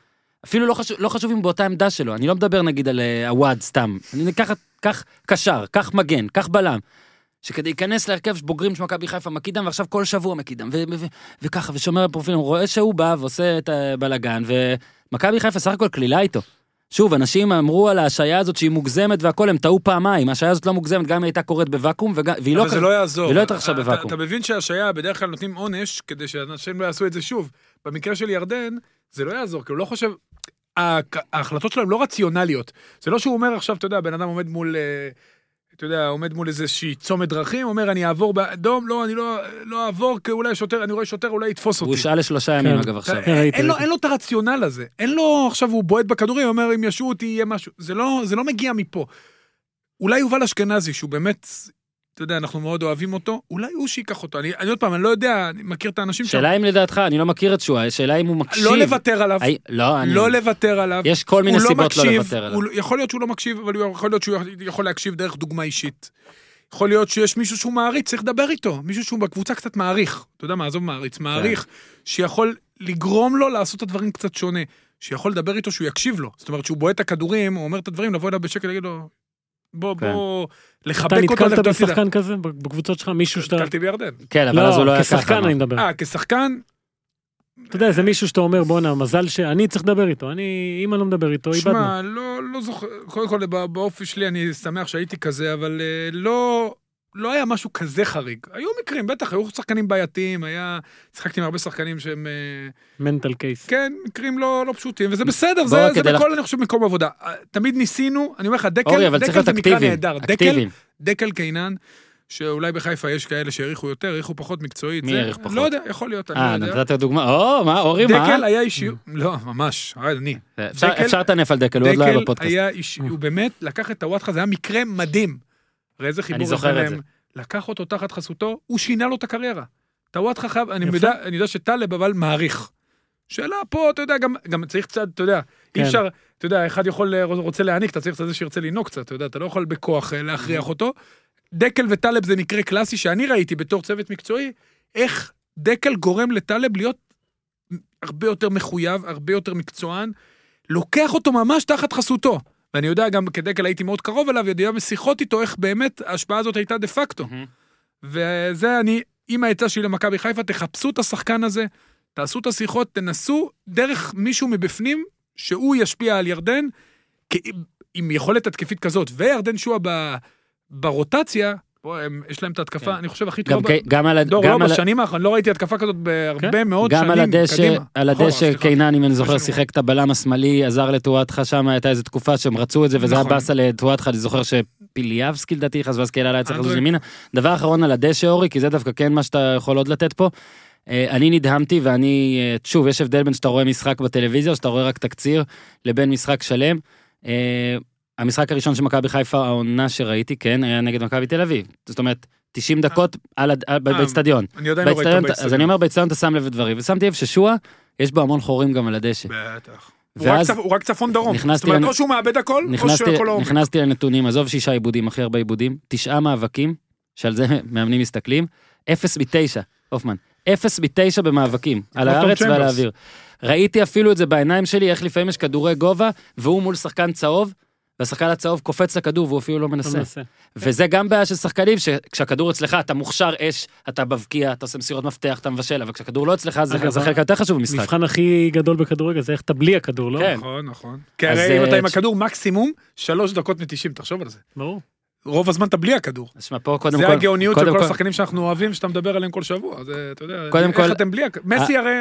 אפילו לא חשוב, לא חשוב אם באותה עמדה שלו, אני לא מדבר נגיד על אה, עווד סתם, אני קח, קח קשר, קח מגן, קח בלם. שכדי להיכנס להרכב של בוגרים של מכבי חיפה מקידם, ועכשיו כל שבוע מקידם, ו- ו- ו- וככה, ושומר הפרופילים, הוא רואה שהוא בא ועושה את הבלאגן, ומכבי חיפה סך הכל קלילה איתו. שוב, אנשים אמרו על ההשעיה הזאת שהיא מוגזמת והכל, הם טעו פעמיים, ההשעיה הזאת לא מוגזמת, גם אם היא הייתה קורית בוואקום, וג- והיא לא אבל זה. לא יעזור. ולא התרחשה אתה- בוואקום. אתה מבין שהשעיה, בדרך כלל נותנים עונש כדי שאנשים לא יעשו את זה שוב. במקרה של ירדן, זה לא יעזור, כי הוא לא חושב... ההחלטות שלו הן לא רציונליות. זה לא שהוא אומר עכשיו, אתה יודע, בן אדם עומד מול... אתה יודע, עומד מול איזושהי צומת דרכים, אומר, אני אעבור באדום, לא, אני לא, לא אעבור, כי אולי שוטר, אני רואה שוטר, אולי יתפוס הוא אותי. הושעה לשלושה ימים כן. אגב עכשיו. ראיתי, אין לו, את הרציונל הזה. אין לו, עכשיו הוא בועט בכדורים, אומר, אם ישו אותי, יהיה משהו. זה לא, זה לא מגיע מפה. אולי יובל אשכנזי, שהוא באמת, אתה יודע, אנחנו מאוד אוהבים אותו, אולי הוא שייקח אותו. אני, אני עוד פעם, אני לא יודע, אני מכיר את האנשים שם. שאלה אם לדעתך, אני לא מכיר את שואה, שאלה אם הוא מקשיב. לא לוותר עליו, הי- לא, אני... לא לוותר עליו. יש כל מיני לא סיבות לא מקשיב, לוותר עליו. הוא, יכול להיות שהוא לא מקשיב, אבל הוא יכול להיות שהוא יכול להקשיב דרך דוגמה אישית. יכול להיות שיש מישהו שהוא מעריץ, צריך לדבר איתו. מישהו שהוא בקבוצה קצת מעריך. אתה יודע מה, עזוב מעריץ, כן. מעריך, שיכול לגרום לו לעשות את הדברים קצת שונה. שיכול לדבר איתו שהוא יקשיב לו. זאת אומרת, שהוא בועט את הכדורים, הוא אומר את הדברים, לבוא אליו בשקט, להגיד לו, בוא, כן. בוא, אתה לחבק אותו, נתקלת ללכת הצידה. בשחקן כזה בקבוצות שלך, מישהו שאתה... נתקלתי בירדן. כן, אבל אז הוא לא לא, היה ככה. כשחקן. אני מדבר. אה, כשחקן, אתה יודע, זה מישהו שאתה אומר, בואנה, מזל שאני צריך לדבר איתו, אני, אם אני לא מדבר איתו, איבדנו. שמע, לא, לא זוכר, קודם כל בא- באופי שלי אני שמח שהייתי כזה, אבל אה, לא, לא היה משהו כזה חריג. היו מקרים, בטח, היו שחקנים בעייתיים, היה, שיחקתי עם הרבה שחקנים שהם, אה, מנטל קייס. כן, מקרים לא, לא פשוטים, וזה בסדר, זה, זה בכל, אני חושב, מקום עבודה. אה, תמיד ניסינו, אני אומר לך, דקל, אורי, דקל זה מקרה. נהדר. דקל. דקל קינן, שאולי בחיפה יש כאלה שהעריכו יותר, העריכו פחות מקצועית. מי העריך פחות? לא יודע, יכול להיות, אני אה, לא יודע. נתת דוגמה, או, מה, אורי, מה? דקל היה אישיות, לא, ממש, אה, אני. אפשר- דקל- לטנף על דקל, הוא עוד לא היה דקל בפודקאסט. היה איש, הוא באמת לקח את טוואטחה, זה היה מקרה מדהים. הרי איזה חיבור אני זוכר את. זה. לקח אותו תחת חסותו, הוא שינה לו את הקריירה. טוואטחה חייב, אני. יודע, אני יודע שטלב אבל מעריך. שאלה פה, אתה יודע, גם, גם צריך קצת, אתה יודע, כן. אי אפשר, אתה יודע, אחד יכול, אה, רוצה להעניק, אתה צריך את זה שירצה לנהוג קצת, אתה יודע, אתה לא יכול בכוח אה, להכריח אותו. דקל וטלב זה מקרה קלאסי שאני ראיתי בתור צוות מקצועי, איך דקל גורם לטלב להיות הרבה יותר מחויב, הרבה יותר מקצוען, לוקח אותו ממש תחת חסותו. ואני יודע, גם כדקל הייתי מאוד קרוב אליו, יודע בשיחות איתו איך באמת ההשפעה הזאת הייתה דה פקטו. וזה אני, אם העצה שלי למכבי חיפה, תחפשו את השחקן הזה, תעשו את השיחות, תנסו דרך מישהו מבפנים, שהוא ישפיע על ירדן, כי- עם יכולת התקפית כזאת, וירדן שועה ברוטציה, בוא, הם, יש להם את ההתקפה, כן. אני חושב, הכי גם טובה. גם על דור, לא, גם על ה- בשנים האחרונות, לא ראיתי התקפה כזאת בהרבה כן. מאוד גם שנים, על הדשא, קדימה. על הדשא. קיינן, אם אני זוכר, שיחק את הבלם השמאלי, עזר לטואטחה שם, הייתה איזו תקופה שהם רצו את זה, וזה היה נכון. באסה לטואטחה, אני זוכר שפיליאבסקי לדעתי נכנס, ואז קהילה היה צריך לזוז. ימינה. דבר אחרון על הדשא, אורי, כי זה דווקא כן מה שאתה יכול עוד לתת פה. אה, אני נדהמתי ואני, אה, שוב, יש הבדל בין שאתה רואה משחק בטלוויזיה, או שאתה רואה רק תקציר, לבין משחק שלם. אה, המשחק הראשון של מכבי חיפה, העונה שראיתי, כן, היה נגד מכבי תל אביב. זאת אומרת, 90 דקות על על- באצטדיון. אני עדיין לא ראיתי באצטדיון, אז אני אומר באצטדיון אתה שם לב לדברים, ושמתי לב ששועה, יש בו המון חורים גם על הדשא. בטח. הוא רק ואז צפ- הוא רק צפון דרום. זאת אומרת, לנ- או שהוא מאבד הכל, או נכנסתי, שהכל לא עומד. נכנסתי לנתונים, עזוב שישה עיבודים, הכי הרבה עיבודים, תשעה מאבקים, שעל זה מאמנים מסתכלים, אפס מתשע, הופמן, אפס מתשע במאבקים, על הארץ ועל. האוויר. ראיתי אפילו את זה בעיניים שלי, איך לפעמים יש כדורי גובה, והוא מול שחקן צהוב, והשחקן הצהוב קופץ לכדור והוא אפילו לא לא מנסה. מנסה. וזה גם בעיה של שחקנים, שכשהכדור אצלך אתה מוכשר אש, אתה מבקיע, אתה עושה מסירות מפתח, אתה מבשל, אבל כשהכדור לא אצלך זה זה חלק יותר חשוב במשחק. המבחן הכי גדול בכדורגל זה איך אתה בלי הכדור, לא? כן. נכון, נכון. כי הרי אם אה, אתה עם ש- הכדור מקסימום, שלוש דקות מתשעים, תחשוב על זה. ברור. רוב הזמן אתה בלי הכדור. אז שמע, פה קודם זה כל, הגאוניות של כל השחקנים שאנחנו אוהבים, שאתה מדבר עליהם כל שבוע. זה, אתה יודע, קודם איך כל- אתם בלי. מסי הרי...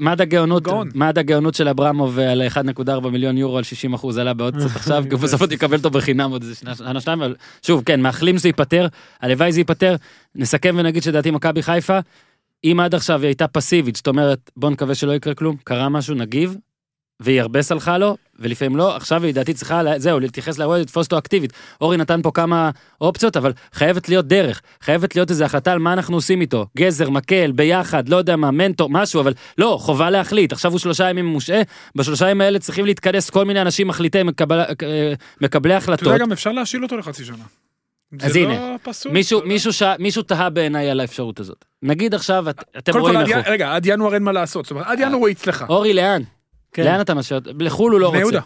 מד הגאונות. מד הגאונות של אברמוב על 1.4 מיליון יורו על 60 אחוז עלה בעוד קצת עכשיו, כי בסוף עוד יקבל אותו בחינם עוד איזה שנה שניים, אבל שוב, כן, מאחלים שזה ייפתר, הלוואי זה ייפתר, נסכם ונגיד שדעתי מכבי חיפה, אם עד עכשיו היא הייתה פסיבית, זאת אומרת, בוא נקווה שלא יקרה כלום, קרה משהו, נגיב, והיא הרבה סלחה לו, ולפעמים לא, עכשיו היא לדעתי צריכה, לה- זהו, להתייחס לאירוע, לתפוס אותו אקטיבית. אורי נתן פה כמה אופציות, אבל חייבת להיות דרך, חייבת להיות איזו החלטה על מה אנחנו עושים איתו. גזר, מקל, ביחד, לא יודע מה, מנטור, משהו, אבל לא, חובה להחליט. עכשיו הוא שלושה ימים מושעה, בשלושה ימים האלה צריכים להתכנס כל מיני אנשים מחליטי, מקבל, אה, מקבלי אתה החלטות. יודע, גם אפשר להשיל אותו לחצי שנה. אז הנה, לא פסול. מישהו, אתה. מישהו, שא, מישהו תהה בעיניי על האפשרות הזאת. נגיד עכשיו, את, אתם רואים איך י- רגע, עד ינואר אין מה לעשות. זאת אומרת, עד ינואר הוא אצלך. אורי, לאן? כן. לאן אתה משאיר? לחו"ל הוא לא רוצה. יהודה.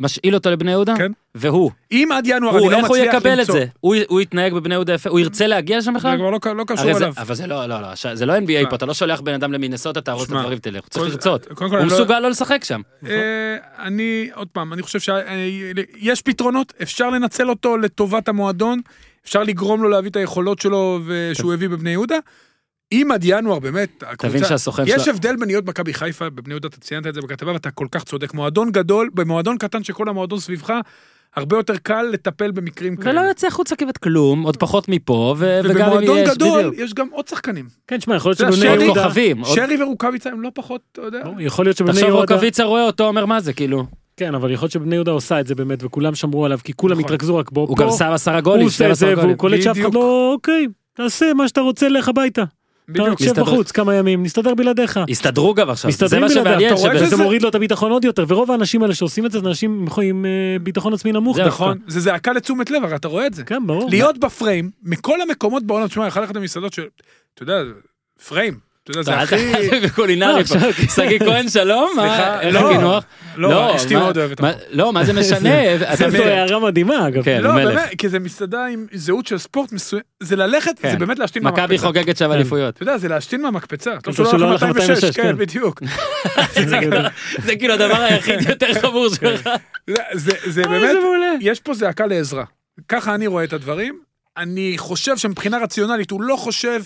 משאיל אותו לבני יהודה? כן. והוא. אם עד ינואר הוא, אני לא איך הוא מצליח יקבל את למצוא... זה? הוא, הוא יתנהג בבני יהודה יפה? הוא ירצה להגיע לשם זה בכלל? כבר לא- לא קשור הרי זה, אליו. אבל זה לא, לא, לא, ש- זה לא NBA שמע. פה, אתה לא שולח בן אדם למינסוטה, תהרוס את הדברים ותלך, הוא צריך לרצות. הוא לא- מסוגל לא לשחק שם. אה, אני, עוד פעם, אני חושב שיש פתרונות, אפשר לנצל אותו לטובת המועדון, אפשר לגרום לו להביא את היכולות שלו ושהוא הביא בבני יהודה. אם עד ינואר באמת, תבין שהסוכן יש שלה... הבדל בין להיות מכבי חיפה, בבני יהודה אתה ציינת את זה בכתבה ואתה כל כך צודק, מועדון גדול, במועדון קטן שכל המועדון סביבך, הרבה יותר קל לטפל במקרים ולא כאלה. יוצא החוצה כמעט כלום, עוד פחות מפה, ו- וגם אם ובמועדון יש, גדול בדיוק. יש גם עוד שחקנים. כן, שמע, יכול להיות שבבני שרי- יהודה... כוכבים. עוד- שרי ורוקאביצה הם לא פחות, אתה יודע. לא, יכול להיות שבבני תחשוב יהודה... רוקאביצה רואה אותו אומר מה זה כאילו כן, אבל יכול להיות שבבני יהודה עושה את זה באמת, וכולם שמרו עליו, כי כולם נכון. התרכזו רק בו. הוא פה גם שם עשרה הוא גולים, עושה את 12 זה. והוא קולט שאף אחד. לא... אוקיי, תעשה מה שאתה רוצה, לך הביתה. אתה בדיוק. תשב מסתדר. בחוץ כמה ימים, נסתדר בלעדיך. הסתדרו גם עכשיו, זה מסתדרים מה שמעניין, אתה זה זה- מוריד לו את הביטחון עוד יותר, ורוב האנשים האלה שעושים את זה, זה אנשים עם אה, ביטחון עצמי נמוך. זה דווקא. נכון, זה זעקה לתשומת לב, הרי אתה רואה את זה. כן, ברור. להיות בפריים, מכל המקומות בעולם, תשמע, יכול ללכת למסעדות של, אתה יודע, פריים, אתה יודע, זה הכי... קולינרי פה. שגיא כהן שלום, סליחה, איך לא. הקינוח? לא, אשתי מה- מאוד אוהבת. לא, מה זה משנה? זו הערה מדהימה, אגב. כן, לא, מלך. באמת, כי זה מסעדה עם זהות של ספורט מסוים, זה ללכת, כן. זה באמת להשתין מהמקפצה. מכבי חוגגת שם כן. אליפויות. אתה יודע, זה להשתין מהמקפצה. טוב טוב שלא הלך הלך 206, 206, כן, כן. בדיוק. זה כאילו הדבר היחיד יותר חמור שלך. זה- אוי, באמת. יש פה זעקה לעזרה. ככה אני רואה את הדברים. אני חושב שמבחינה רציונלית, הוא לא חושב,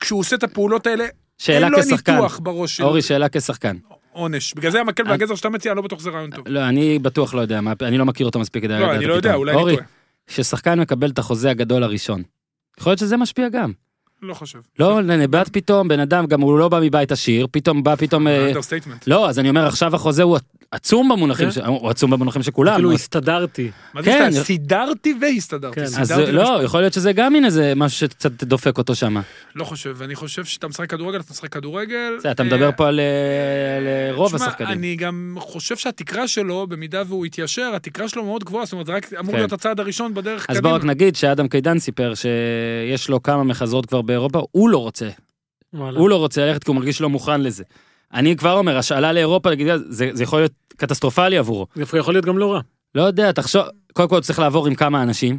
כשהוא עושה את הפעולות האלה, שאלה אין לו כשחקן. ניתוח בראש של אורי, שאלה כשחקן. עונש. בגלל זה המקל והגזר שאתה מציע, לא בטוח זה רעיון טוב. לא, אני בטוח לא יודע, אני לא מכיר אותו מספיק כדי לא, לדעת אני את לא יודע. אולי אני אורי, טועה. כששחקן מקבל את החוזה הגדול הראשון, יכול להיות שזה משפיע גם. לא חושב. לא, נבט פתאום, בן אדם, גם הוא לא בא מבית עשיר, פתאום בא פתאום... אה, understatement. לא, אז אני אומר, עכשיו החוזה הוא עצום במונחים, כן. ש- הוא עצום במונחים של כולם. כאילו הסתדרתי. מה זה כן. סתם? סידרתי והסתדרתי. כן. אז לא. יכול להיות שזה גם מין איזה משהו שקצת דופק אותו שם. לא חושב, אני חושב שאתה משחק כדורגל, אתה משחק כדורגל. אתה אה, מדבר פה על אה, אה, רוב השחקנים. אני גם חושב שהתקרה שלו, במידה והוא יתיישר, התקרה שלו מאוד גבוהה, זאת אומרת, זה רק אמור כן. להיות הצעד הראשון בדרך אז קדימה. בוא רק נגיד שאדם קידן סיפר שיש לו כמה מחזרות כבר באירופה, הוא לא רוצה. הוא לא רוצה ללכת כי הוא מרגיש לא מוכן לזה. אני כבר אומר, השאלה לאירופה, זה זה יכול להיות קטסטרופלי עבורו. זה יכול להיות גם לא רע. לא יודע, תחשוב, קודם כל צריך לעבור עם כמה אנשים.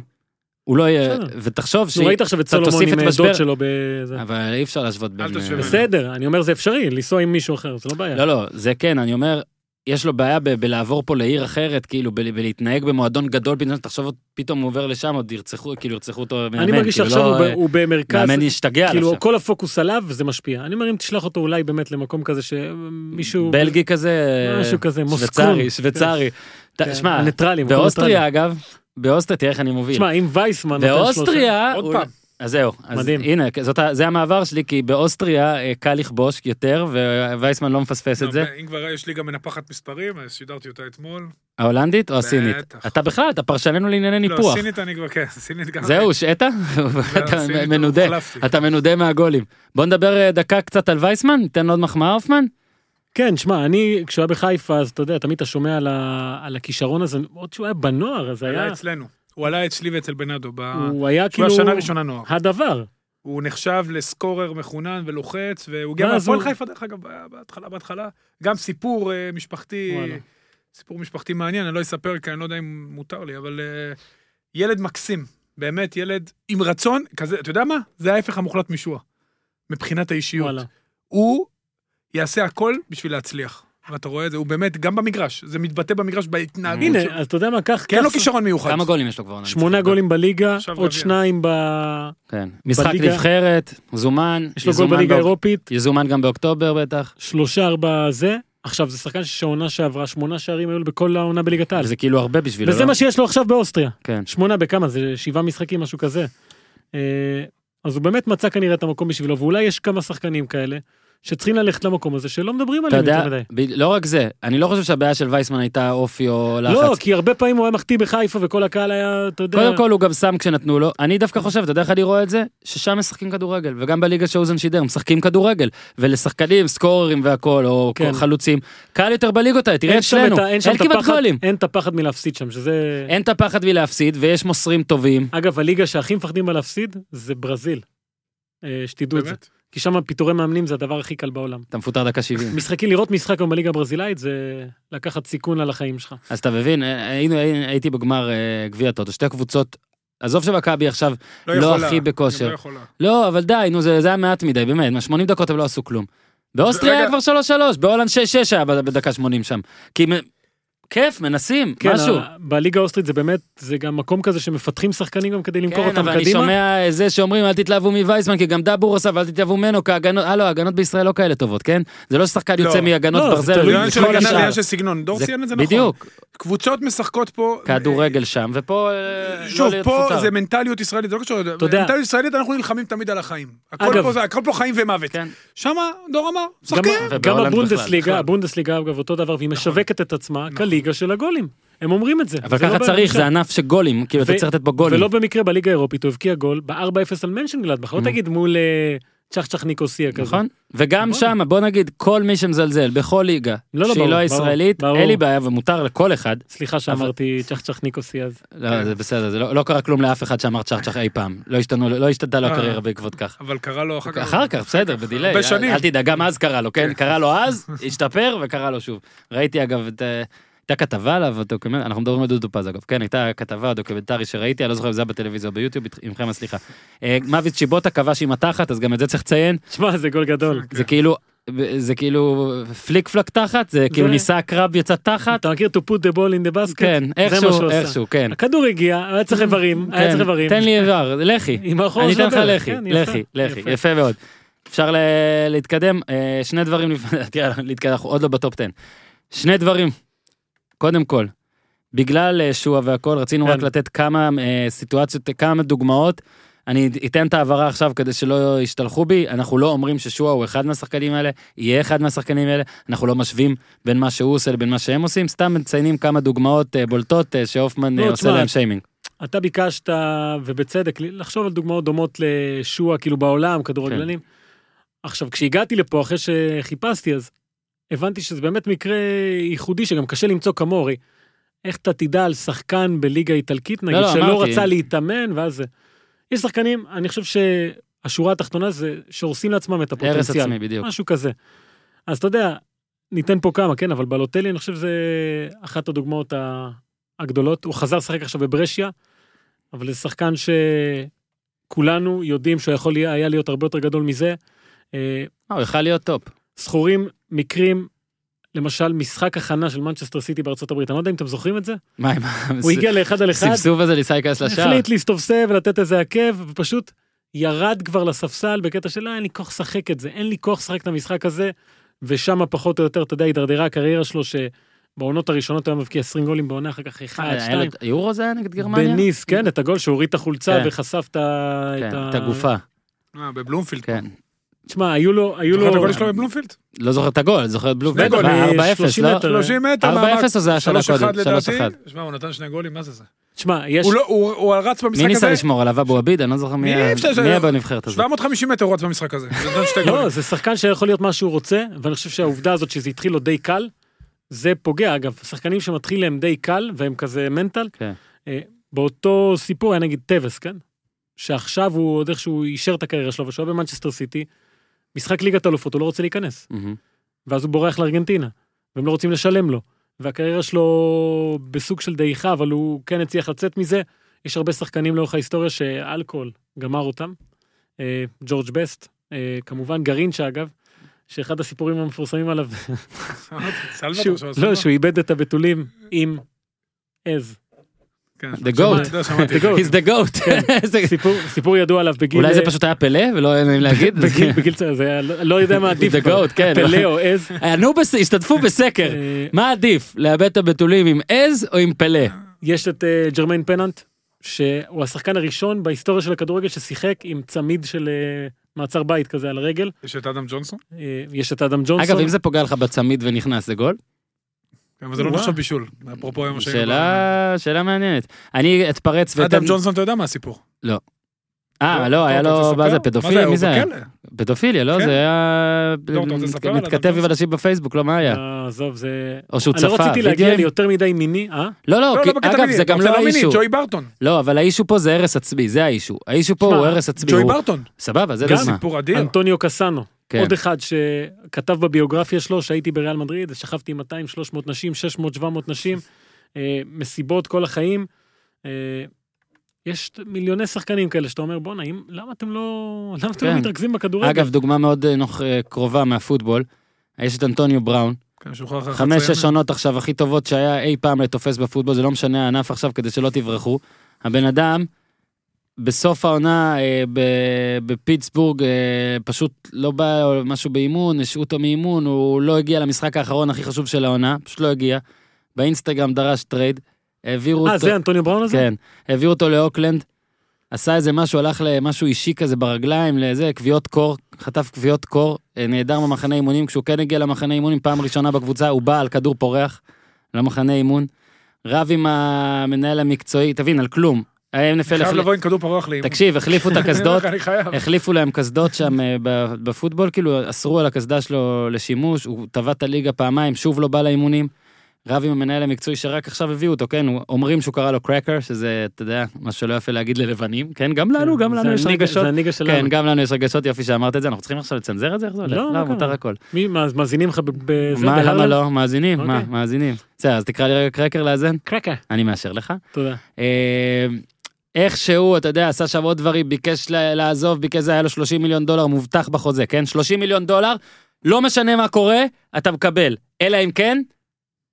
הוא לא יהיה. ותחשוב נו, ראית עכשיו את סולומון עם את אה, דוד שלו בזה. אבל אי אפשר להשוות בין... אה. בסדר, אני אומר זה אפשרי, לנסוע עם מישהו אחר, זה לא בעיה. לא, לא, זה כן, אני אומר, יש לו בעיה ב- בלעבור פה לעיר אחרת, כאילו, ב- בלהתנהג במועדון גדול, פתאום תחשוב, פתאום הוא עובר לשם, עוד ירצחו, כאילו, ירצחו אותו מאמן. אני מרגיש כאילו, שעכשיו לא, הוא ב- אה, הוא במרכז, מאמן ישתגע כאילו עכשיו. כל הפוקוס עליו וזה משפיע. אני אומר אם תשלח אותו אולי באמת למקום כזה שמישהו, בלגי כזה, משהו כזה, מוסקון. שוויצרי, שוויצרי. כן, שמע. באוסטריה אגב, באוסטריה תראה איך אני מוביל. תשמע, אם וייסמן באוסטריה, עוד פעם. אז זהו, אז מדהים. הנה, זאת זה המעבר שלי, כי באוסטריה אה, קל לכבוש יותר, ווייסמן לא מפספס את זה. אם כבר יש לי גם מנפחת מספרים, אז שידרתי אותה אתמול. ההולנדית או הסינית? בטח. אתה בכלל, אתה פרשננו לענייני לא, ניפוח. סינית אני כבר, כן, סינית גם. זהו, שעת? אתה סינית מנודה. אתה מנודה מהגולים. בוא נדבר אה, דקה קצת על וייסמן, ניתן עוד מחמאה הופמן? כן, שמע, אני, כשהוא היה בחיפה, אז אתה יודע, תמיד אתה שומע על ה- על הכישרון הזה, עוד שהוא היה בנוער, אז עלה היה, אצלנו. הוא עלה אצלי ואצל בנאדו. ב- הוא היה כאילו, השנה הראשונה נוער. הדבר. הוא נחשב לסקורר מחונן ולוחץ, והוא הגיע מהפועל חיפה, דרך אגב, בהתחלה, בהתחלה. גם סיפור אה, משפחתי, וואלה. סיפור משפחתי מעניין, אני לא אספר כי אני לא יודע אם מותר לי, אבל אה, ילד מקסים, באמת ילד עם רצון, כזה, אתה יודע מה? זה ההפך המוחלט משועה, מבחינת האישיות. וואלה. הוא יעשה הכל בשביל להצליח. ואתה רואה את זה, הוא באמת, גם במגרש, זה מתבטא במגרש בהתנהגות הנה, שלו. אז אתה יודע מה, קח, כי אין לו קח כישרון מיוחד. כמה גולים יש לו כבר? שמונה גולים בליגה, עוד. שניים ב... כן. משחק בליגה- נבחרת, זומן, יש לו גול בליגה באוק- האירופית, יזומן גם באוקטובר בטח. שלושה ארבע זה. עכשיו, זה שחקן שהעונה שעברה, שמונה שערים היו לו בכל העונה בליגת העל. וזה כאילו הרבה בשבילו, וזה לא? מה שיש לו עכשיו באוסטריה. כן. שמונה בכמה? זה שבעה משחקים, משהו כזה. אה, אז הוא באמת מצא כנראה את המקום בשבילו, ואולי יש כמה שחקנים כאלה שצריכים ללכת למקום הזה, שלא מדברים עליהם יותר מדי. ב- לא רק זה, אני לא חושב שהבעיה של וייסמן הייתה אופי או לחץ. לא, כי הרבה פעמים הוא היה מחטיא בחיפה וכל הקהל היה, אתה יודע... קודם כל הוא גם שם כשנתנו לו, אני דווקא חושב, אתה יודע איך אני רואה את זה? ששם משחקים כדורגל, וגם בליגה שאוזן שידר, משחקים כדורגל, ולשחקנים, סקוררים והכל, או כן. חלוצים, קל יותר בליגות האלה, תראה ה- אין שם אין את כמעט גולים, אין את הפחד מלהפסיד שם, שזה... אין את הפחד מלהפסיד, ויש מוסרים טובים, אגב, הליגה שהכי מפחדים בה להפסיד זה ברזיל. אה, שתדעו את זה. כי שם פיטורי מאמנים זה הדבר הכי קל בעולם. אתה מפוטר דקה 70. משחקים, לראות משחק היום בליגה הברזילאית זה לקחת סיכון על החיים שלך. אז אתה מבין, אה, היינו, הייתי בגמר אה, גביע טוטו, שתי קבוצות, עזוב שמכבי עכשיו לא יכולה, הכי בכושר. לא יכולה. לא, אבל די, נו, זה, זה היה מעט מדי, באמת, מה, 80 דקות הם לא עשו כלום. באוסטריה היה כבר 3-3, בהולנד 6-6 היה בדקה 80 שם. כי. כיף, מנסים, כן, משהו. ה- בליגה האוסטרית זה באמת, זה גם מקום כזה שמפתחים שחקנים גם כדי למכור כן, אותם אבל אני קדימה. שומע זה שאומרים אל תתלהבו מווייסמן, כי גם דאבור עשה ואל תתלהבו ממנו, כי ההגנות, הלו, ההגנות בישראל לא כאלה טובות, כן? זה לא ששחקן לא. יוצא מהגנות לא, זה ברזל. תלוי זה עניין של הגנה, של סגנון. דור זה- ציין את זה נכון. בדיוק. קבוצות משחקות פה... כדורגל שם, ופה... אה, לא שוב, להיות פה. זה מנטליות ישראלית, זה לא קשור, מנטליות ישראלית אנחנו נלחמים תמיד על החיים. הכל אגב- פה זה- הכל פה חיים ומוות. כן. שמה, דור אמר, גם, שחקן. ובהולנד גם בכלל, הבונדסליגה, בכלל. הבונדסליגה אגב אותו דבר, והיא משווקת את עצמה כליגה של הגולים. הם אומרים את זה. אבל לא ככה צריך. זה ענף של גולים, כאילו אתה צריך לתת בו גולים. ולא במקרה בליגה האירופית הוא הבקיע גול ב-4-0 על מנשנגלדבך, לא. תגיד מול אה, צ'חצ'ח ניקוסיה כזה. נכון? וגם נכון. שם, בוא נגיד, כל מי שמזלזל בכל ליגה, לא, לא, שהיא ברור, לא ישראלית, ברור. אין לי בעיה ומותר לכל אחד. סליחה שאמרתי צ'חצ'ח ניקוסיה אז. לא, זה בסדר, זה לא לא קרה כלום לאף אחד שאמר צ'חצ'ח אי פעם. לא השתנו, לא השתנתה לו אה. הקריירה בעקבות כך. אבל קרה לו אחר כך. אחר כך, בסדר, בדיליי. הרבה שנים. אל תדאג, גם אז קרה לו, כן? קרה לו אז, השתפר וקרה לו שוב. ראיתי אגב את... הייתה כתבה עליו, דוקומנט, אנחנו מדברים על דודו פז אגב, כן, הייתה כתבה דוקומנטרי שראיתי, אני לא זוכר אם זה היה בטלוויזיה או ביוטיוב, עמכם הסליחה. אה, מוות צ'יבוטה כבש עם התחת, אז גם את זה צריך לציין, שמע זה גול גדול. זה כאילו, זה כאילו פליק פלק תחת, זה כאילו ניסה הקרב יצא תחת, אתה מכיר to put the ball in the basket? כן, איכשהו. איכשהו, כן. הכדור הגיע, היה צריך איברים, היה כן, צריך איברים. תן לי איבר, החור אני אתן לך הדרך, לכי, כן, יפה, מאוד. אפשר להתקדם, אה, שני דברים, תראה, אנחנו עוד לא בטופ 10. שני דברים, קודם כל, בגלל אה, שועה והכל, רצינו כן. רק לתת כמה אה, סיטואציות, כמה דוגמאות. אני אתן את ההעברה עכשיו כדי שלא ישתלחו בי, אנחנו לא אומרים ששועה הוא אחד מהשחקנים האלה, יהיה אחד מהשחקנים האלה, אנחנו לא משווים בין מה שהוא עושה לבין מה שהם עושים, סתם מציינים כמה דוגמאות אה, בולטות אה, שהופמן לא, עושה להם שיימינג. אתה ביקשת, ובצדק, לחשוב על דוגמאות דומות לשועה, כאילו בעולם, כדורגלנים. עכשיו, כשהגעתי לפה, אחרי שחיפשתי, אז הבנתי שזה באמת מקרה ייחודי, שגם קשה למצוא כמוהו, הרי איך אתה תדע על שחקן בליגה איטלקית, נגיד, לא, שלא אמרתי. רצה להתאמן, ואז. יש שחקנים, אני חושב שהשורה התחתונה זה שהורסים לעצמם את הרס הפוטנציאל. עצמי, בדיוק. משהו כזה. אז אתה יודע, ניתן פה כמה, כן, אבל בלוטלי, אני חושב שזה אחת הדוגמאות הגדולות. הוא חזר לשחק עכשיו בברשיה, אבל זה שחקן שכולנו יודעים שהוא יכול היה להיות הרבה יותר גדול מזה. אה, אה, הוא יכל להיות top. זכורים מקרים, למשל משחק הכנה של מנצ'סטר סיטי בארצות הברית, אני לא יודע אם אתם זוכרים את זה, מה עם הוא הגיע לאחד על אחד, הסבסוב הזה ניסה להיכנס לשער? החליט להסתובסב ולתת איזה עקב, ופשוט ירד כבר לספסל בקטע של "אה, אין לי כוח לשחק את זה, אין לי כוח לשחק את המשחק הזה, ושם פחות או יותר, אתה יודע, הידרדרה הקריירה שלו, שבעונות הראשונות הוא היה מבקיע 20 גולים בעונה, אחר כך 1, אה, היה 2, לו- יורו זה היה נגד גרמניה? בניס, כן, את הגול שהוריד את החולצה כן. וחשף את ה... כן, את הגופה, אה, בבלומפילד. כן. תשמע, היו לו, היו זוכר את לו... הגול שלו בבלומפילד? לא זוכר את הגול, זוכר את בלומפילד. שני גולים, 4-0, 30 לא? מטר. 30 מטר. 4-0 מאמץ. או זה היה שנה 3-1 קודם? לדעתי. 3-1. שמע, הוא נתן שני גולים, מה זה זה? תשמע, יש... הוא לא, הוא רץ במשחק מי ניסה הזה, לשמור עליו? אבו עביד? אני לא זוכר מי מי היה בנבחרת הזאת. 750 מטר הוא רץ במשחק הזה. לא, זה שחקן שיכול להיות מה שהוא רוצה, ואני חושב שהעובדה הזאת שזה התחיל לו די קל, זה פוגע. אגב, שחקנים שמתחיל להם די קל, והם כזה מנטל, כן. אה, באותו סיפור היה נגיד טווס, כן? שעכשיו הוא עוד איכשהו אישר את הקריירה שלו, ושהוא היה במנצ'סטר סיטי, משחק ליגת אלופות, הוא לא רוצה להיכנס. מהמם. ואז הוא בורח לארגנטינה, והם לא רוצים לשלם לו. והקריירה שלו בסוג של דעיכה, אבל הוא כן הצליח לצאת מזה. יש הרבה שחקנים לאורך ההיסטוריה שאלכוהול גמר אותם. אה, ג'ורג' בסט, אה, כמובן גרינצ'ה אגב, שאחד הסיפורים המפורסמים עליו, לא. שהוא איבד את הבתולים עם עז. כן. The goat. שמעתי, שמעתי. The goat. He's the goat. זה- סיפור, ידוע עליו בגיל... אולי זה פשוט היה פלא ולא היה נעים להגיד. בגיל, זה היה, לא לא יודע מה עדיף. The goat, כן. פלא או עז. ענו, בס- השתתפו בסקר. אה, מה עדיף? לאבד את הבתולים עם עז או עם פלא? יש את אה, ג'רמיין פננט, שהוא השחקן הראשון בהיסטוריה של הכדורגל ששיחק עם צמיד של אה, מעצר בית כזה על הרגל. יש את אדם ג'ונסון? אה, יש את אדם ג'ונסון. אגב, אם זה פוגע לך בצמיד ונכנס, זה גול? אבל זה לא. נחשב בישול. אפרופו היום שהיינו שאלה שאלה מעניינת. אני אתפרץ ואתן... אדם ג'ונסון, אתה יודע מה הסיפור. אה, לא, היה אתה רוצה לו? מה זה, פדופיליה? מי זה היה? פדופיליה, לא? כן. זה היה... לא, מתכתב עם? אנשים בפייסבוק, לא מה היה? אה, עזוב, זה... או שהוא אני לא צפה רציתי להגיע? ליותר מדי מיני, אה? לא, לא, לא, לא אגב. זה גם רוצה לא מיני, האישו. ג'וי ברטון. לא, אבל האישו פה זה הרס עצמי, זה האישו. האישו פה הוא הרס עצמי. ג'וי ברטון. סבבה, זה גם דוגמה. סיפור אדיר. אנטוניו קסאנו. כן. עוד אחד שכתב בביוגרפיה שלו שהייתי בריאל מדריד, שכבתי עם 200, 300 נשים, 600, 700 נשים, אה, מסיבות כל החיים. אה, יש מיליוני שחקנים כאלה שאתה אומר, בואנה, למה אתם לא למה אתם לא כן. מתרכזים בכדורגל? אגב, דוגמה מאוד אה, נוח- אה, קרובה מהפוטבול. יש את אנטוניו בראון, כן, חמש שש עונות עכשיו הכי טובות שהיה אי פעם לתופס בפוטבול, זה לא משנה הענף עכשיו כדי שלא תברחו. הבן אדם, בסוף העונה אה, בפיטסבורג אה, פשוט לא בא משהו באימון, השעו אותו מאימון, הוא לא הגיע למשחק האחרון הכי חשוב של העונה, פשוט לא הגיע. באינסטגרם דרש trade, העבירו אה, אותו, זה אנטוניו בראון הזה? כן, העבירו אותו לאוקלנד, עשה איזה משהו, הלך למשהו אישי כזה ברגליים, לזה, כוויות קור, חטף כוויות קור, אה, נעדר במחנה אימונים, כשהוא כן הגיע למחנה אימונים, פעם ראשונה בקבוצה, הוא בא על כדור פורח למחנה אימון, רב עם המנהל המקצועי, תבין, על כלום. ה-NFL חייב לבוא עם כדור פרוח לאימון. תקשיב, החליפו את הקסדות. החליפו להם קסדות שם אה, בפוטבול, כאילו אסרו על הקסדה שלו לשימוש, הוא טבע את הליגה פעמיים, שוב לא בא לאימונים. רב עם המנהל המקצועי שרק עכשיו הביאו אותו, כן, אומרים שהוא קרא לו קרקר, שזה, אתה יודע, מה שלא יפה להגיד ללבנים, כן, גם לנו, גם לנו יש רגשות, זה הניגה שלנו. כן, גם לנו יש רגשות, יופי שאמרת את זה, אנחנו צריכים עכשיו לצנזר את זה? איך זה הולך? לא, לא, קרה? מותר הכל. מי, מאזינים לך בזה? מה, למה? לא? מאזינים, מה, אוקיי. מאזינים. בסדר, אז תקרא לי רגע קרקר לאזן, קרקע. אני מאשר לך. תודה. איכשהו, אתה יודע, עשה שם עוד דברים, ביקש לעזוב, ביקש זה, היה לו 30 מיליון דולר מובטח בחוזה, כן? 30 מיליון דולר, לא משנה מה קורה, אתה מקבל. אלא אם כן,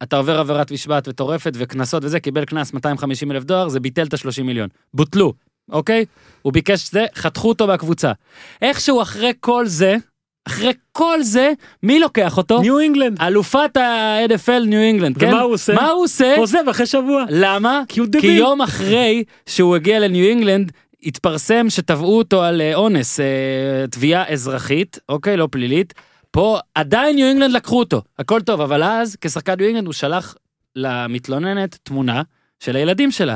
אתה עובר עבירת משמעת מטורפת וקנסות וזה, קיבל קנס 250 אלף דולר, זה ביטל את ה-30 מיליון. בוטלו, אוקיי? הוא ביקש זה, חתכו אותו מהקבוצה. איכשהו אחרי כל זה, אחרי כל זה, מי לוקח אותו? ניו אינגלנד. אלופת ה-NFL ניו אינגלנד, כן? ומה הוא עושה? מה הוא עושה? עוזב אחרי שבוע. למה? כי הוא כי דביל. יום אחרי שהוא הגיע לניו אינגלנד, התפרסם שתבעו אותו על אה, אונס, אה, תביעה אזרחית, אוקיי, לא פלילית. פה עדיין ניו אינגלנד לקחו אותו, הכל טוב, אבל אז כשחקן ניו אינגלנד הוא שלח למתלוננת תמונה של הילדים שלה.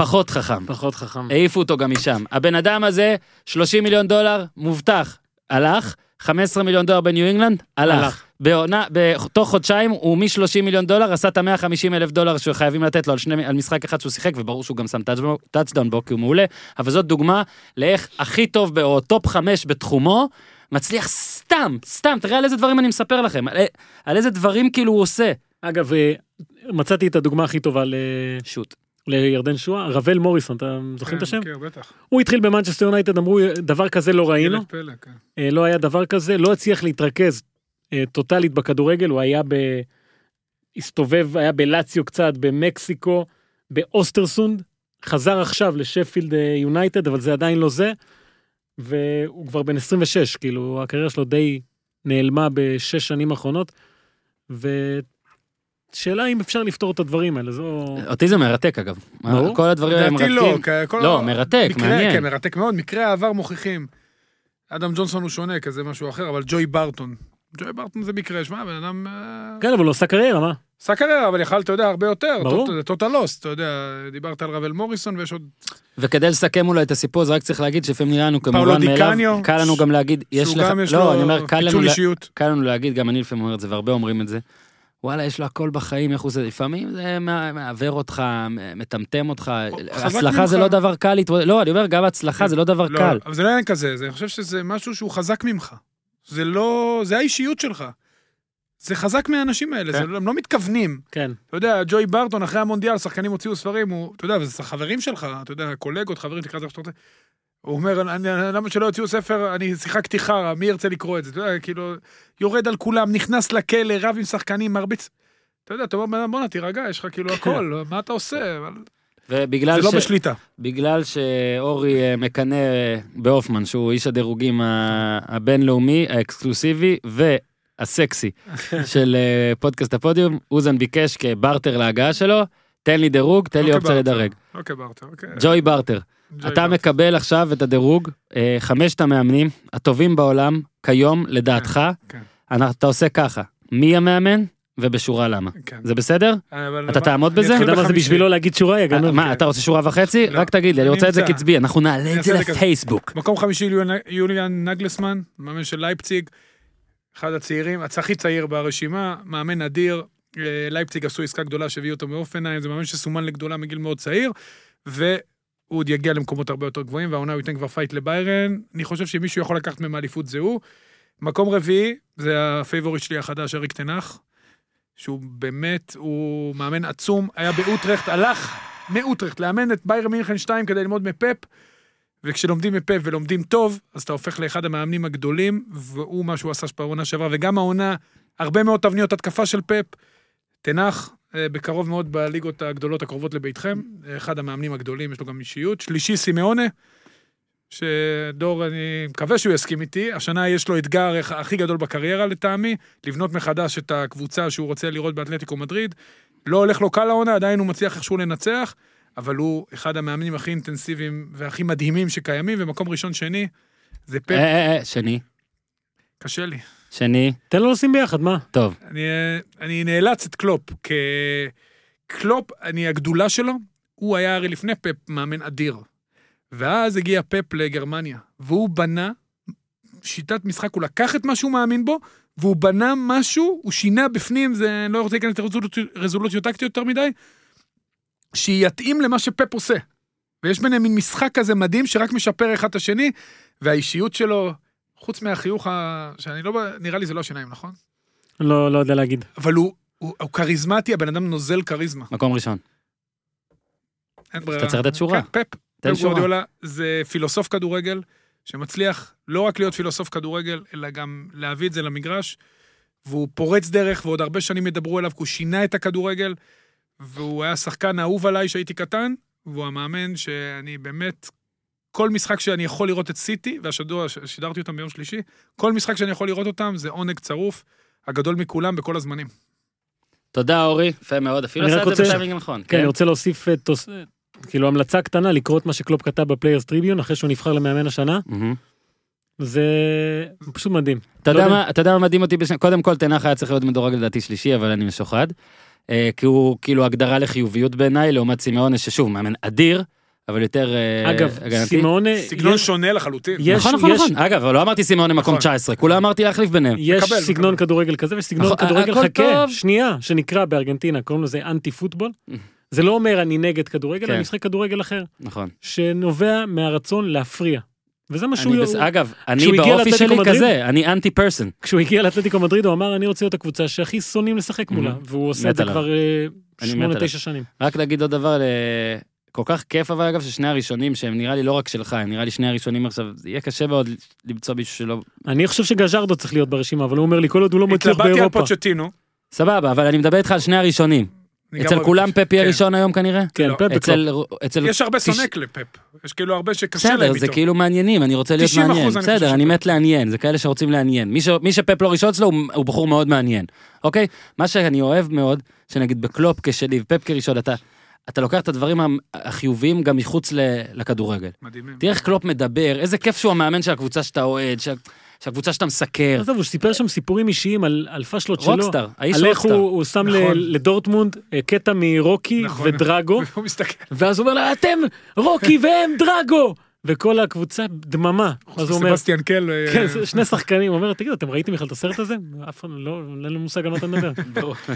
פחות חכם. פחות חכם. העיפו אותו גם משם. הבן אדם הזה, 30 מיליון דולר, מובטח, הלך, 15 מיליון דולר בניו אינגלנד, הלך. הלך. בעונה, בתוך חודשיים הוא מ-30 מיליון דולר עשה את ה-150 אלף דולר שחייבים לתת לו על, שני, על משחק אחד שהוא שיחק, וברור שהוא גם שם טאצ'דאון בו כי הוא מעולה, אבל זאת דוגמה לאיך הכי טוב, ב- או top 5 בתחומו, מצליח סתם, סתם, תראה על איזה דברים אני מספר לכם, על, על איזה דברים כאילו הוא עושה. אגב, אה, מצאתי את הדוגמה הכי טובה ל- shoot. לירדן שועה, רבל מוריסון, אתה זוכרים את השם? כן, בטח. הוא התחיל במנצ'סטר יונייטד, אמרו, דבר כזה לא ראינו, ילד פלא, כן. אה, לא היה דבר כזה, לא הצליח להתרכז אה, טוטאלית בכדורגל, הוא היה ב... הסתובב, היה בלציו קצת, במקסיקו, באוסטרסונד, חזר עכשיו לשפילד אה, יונייטד, אבל זה עדיין לא זה, והוא כבר בן 26, כאילו, הקריירה שלו די נעלמה בשש שנים האחרונות, ושאלה אם אפשר לפתור את הדברים האלה, זו... אותי זה מרתק אגב. ברור. כל הדברים האלה לדעתי מרתקים. לא, כל לא, מרתק, מקרה- מעניין. כן, מרתק מאוד, מקרי העבר מוכיחים. אדם ג'ונסון הוא שונה, כזה משהו אחר, אבל ג'וי ברטון. ג'וי ברטון זה מקרה, שמע, בן אדם... אה, כן, אבל הוא עושה קריירה, מה? עשה קריירה, אבל יכל, אתה יודע, הרבה יותר. ברור. טוט- זה טוטל לוסט, אתה יודע, דיברת על רבל מוריסון ויש עוד... וכדי לסכם אולי את הסיפור הזה רק צריך להגיד שלפעמים נראה לנו פאולו כמובן דיקניו, מאליו, קל לנו גם להגיד, יש שהוא לך, גם יש לא, אני לו אומר. קל לנו להגיד, גם אני לפעמים אומר את זה והרבה אומרים את זה. וואלה, יש לו הכל בחיים, איך הוא זה, לפעמים זה מע- מעוור אותך, מטמטם אותך, הצלחה זה. לא דבר קל להתמודד, לא, אני אומר, גם הצלחה זה לא דבר לא, קל. אבל זה לא עניין כזה, זה- אני חושב שזה משהו שהוא חזק ממך. זה לא... זה האישיות שלך. זה חזק מהאנשים האלה, כן. זה לא- הם לא מתכוונים. כן. אתה יודע, ג'וי ברטון, אחרי המונדיאל, שחקנים הוציאו ספרים, הוא, אתה יודע, וזה חברים שלך, אתה יודע, קולגות, חברים, תקרא לזה איך שאתה רוצה. הוא אומר, אני, למה שלא יוציאו ספר, אני שיחקתי חרא, מי ירצה לקרוא את זה? אתה יודע, כאילו, יורד על כולם, נכנס לכלא, רב עם שחקנים, מרביץ. אתה יודע, אתה אומר, "בן אדם, בואנה, תירגע, יש לך כאילו הכל, מה אתה עושה? ובגלל זה לא ש... בשליטה. בגלל שאורי אה, מקנא אה, בהופמן, שהוא איש הדירוגים הבינלאומי, האקסקלוסיבי והסקסי של אה, פודקאסט הפודיום, אוזן ביקש כברטר להגעה שלו, תן לי דירוג, תן לי לא אופציה לדרג. לא כברטר, אוקיי. ג'וי ברטר, אתה. מקבל עכשיו את הדירוג, אה, חמשת המאמנים הטובים בעולם, כיום, לדעתך, כן. אנחנו- אתה עושה ככה, מי המאמן ובשורה למה. כן. זה בסדר? אבל אתה תעמוד בזה? אתה יודע מה זה. בשבילו להגיד שורה, גנוב? מה, אתה רוצה שורה וחצי? לא. רק תגיד לי, אני אני רוצה את זה. קצבי, אנחנו נעלה את זה. לפייסבוק. מקום חמישי יוליאן- נגלסמן, מאמן של לייפציג, אחד הצעירים, הכי צעיר ברשימה, מאמן אדיר. אה, לייפציג עשו עסקה גדולה שהביאו אותו מהופנהיים, זה מאמן שסומן לגדולה מגיל מאוד צעיר, והוא עוד יגיע למקומות הרבה יותר גבוהים, והעונה הוא ייתן כבר fight לביירן. אני חושב שמישהו יכול לקחת ממנו אליפות זה הוא. מקום רביעי, זה הפייבוריט שלי החדש, אריק טן האח, שהוא באמת, הוא מאמן עצום, היה באוטרכט, הלך מאוטרכט לאמן את ביירן מינכן 2 כדי ללמוד מפפ, וכשלומדים מפפ ולומדים טוב, אז אתה הופך לאחד המאמנים הגדולים, והוא מה שהוא עשה בעונה שעברה, וגם העונה, הרבה מאוד תבניות התקפה של פפ. תנח, בקרוב מאוד בליגות הגדולות הקרובות לביתכם, אחד המאמנים הגדולים, יש לו גם אישיות. שלישי, סימאונה, שדור, אני מקווה שהוא יסכים איתי, השנה יש לו אתגר הכי גדול בקריירה לטעמי, לבנות מחדש את הקבוצה שהוא רוצה לראות באתלטיקו מדריד. לא הולך לו קל העונה, עדיין הוא מצליח איכשהו לנצח, אבל הוא אחד המאמנים הכי אינטנסיביים והכי מדהימים שקיימים, ומקום ראשון שני, זה פפ, אה, אה, אה, שני, קשה לי. שני, תן לו לשים ביחד, מה? טוב. אני, אני נאלץ את קלופ, כי קלופ, אני, הגדולה שלו, הוא היה הרי לפני פפ מאמן אדיר. ואז הגיע פפ לגרמניה, והוא בנה שיטת משחק, הוא לקח את מה שהוא מאמין בו, והוא בנה משהו, הוא שינה בפנים, זה, אני לא רוצה להיכנס לרזולוציות רזולוציות טקטיות יותר מדי, שיתאים למה שפפ עושה. ויש ביניהם מין משחק כזה מדהים שרק משפר אחד את השני, והאישיות שלו, חוץ מהחיוך ה... שאני לא... נראה לי זה לא השיניים, נכון? לא, לא יודע להגיד. אבל הוא, הוא, הוא כריזמטי, הבן אדם נוזל כריזמה. מקום ראשון. אין ברירה. צריך לתת שורה. כן, פפ. תן פפ שורה. גורדיולה זה פילוסוף כדורגל, שמצליח לא רק להיות פילוסוף כדורגל, אלא גם להביא את זה למגרש, והוא פורץ דרך, ועוד הרבה שנים ידברו אליו, כי הוא שינה את הכדורגל, והוא היה שחקן אהוב עליי כשהייתי קטן, והוא המאמן שאני באמת, כל משחק שאני יכול לראות את סיטי, והשדוע, שידרתי אותם ביום שלישי, כל משחק שאני יכול לראות אותם זה עונג צרוף, הגדול מכולם בכל הזמנים. תודה אורי, יפה מאוד, אפילו אני עשה את זה רוצה- בטיימינג נכון. כן, אני רוצה להוסיף אה, תוס- אה, כאילו המלצה קטנה לקרוא את מה שקלופ כתב בפליירס טריביון אחרי שהוא נבחר למאמן השנה. זה פשוט מדהים. אתה לא יודע יודע. מה, מדהים אותי? קודם כל תנח היה צריך להיות מדורג לדעתי שלישי, אבל אני משוחד. אה, כי הוא כאילו הגדרה לחיוביות בעיניי, לעומת סימאונה, ששוב, מאמן אדיר, אבל יותר אה, אגב, הגנתי. סימונה, סגנון יש- שונה לחלוטין. יש- נכון, נכון, יש- נכון. אגב, אבל לא אמרתי סימאונה מקום נכון. 19, כולה אמרתי להחליף ביניהם. יש מקבל, סגנון מקבל. כדורגל כזה ויש סגנון נכון, כדורגל חכה, טוב. שנייה, שנקרא בארגנטינה, קוראים לזה אנטי פוטבול. זה לא אומר אני נגד כדורגל, כן. אני משחק כדורגל אחר, נכון. שנובע מהרצון להפריע. וזה מה שהוא, אני בס- אגב, אני באופי שלי מדריד- כזה, אני אנטי פרסון. כשהוא הגיע לאתלטיקו מדריד הוא אמר אני רוצה להיות הקבוצה שהכי שונאים לשחק מולה. והוא עושה את זה. כבר אני מת שמונה עליו. תשע שנים. רק להגיד עוד דבר, אה, כל כך כיף אבל אגב ששני הראשונים שהם נראה לי לא רק שלך, הם נראה לי שני הראשונים עכשיו, זה יהיה קשה מאוד למצוא מישהו שלא... אני חושב שגז'רדו צריך להיות ברשימה, אבל הוא אומר לי כל עוד הוא לא מצליח התלבטתי על באירופה. פוצ'טינו. סבבה, אבל אני מדבר איתך על שני הראשונים. אצל כולם את- פפ יהיה כן. ראשון היום כנראה? כן, לא. פפ. אצל... יש הרבה סונק לפפ. יש כאילו הרבה שקשה להם בסדר, איתו. זה כאילו מעניינים, אני רוצה להיות 90% מעניין. בסדר, אני. מת לעניין, זה כאלה שרוצים לעניין. מי שפפ לא ראשון אצלו הוא בחור מאוד מעניין, אוקיי? מה שאני אוהב מאוד, שנגיד בקלופ כשני ופפ כראשון, אתה... אתה לוקח את הדברים החיוביים גם מחוץ לכדורגל. מדהימים. תראה איך קלופ מדבר, איזה כיף שהוא המאמן של הקבוצה שאתה אוהד, שה- שהקבוצה שאתה מסקר. עזוב, הוא סיפר שם סיפורים אישיים על על פאשלות שלו. rockstar, האיש על איך rockstar. הוא הוא שם ל- נכון. לדורטמונד אה, קטע מרוקי נכון. ודרגו, הוא מסתכל. ואז הוא אומר לה, אתם רוקי והם דרגו! וכל הקבוצה דממה. אז הוא אומר, סבסטיאן קל. אה, כן, שני שחקנים, הוא אומר, תגידו, אתם ראיתם בכלל את הסרט הזה? אף אחד לא, אין לנו מושג על מה אתה מדבר.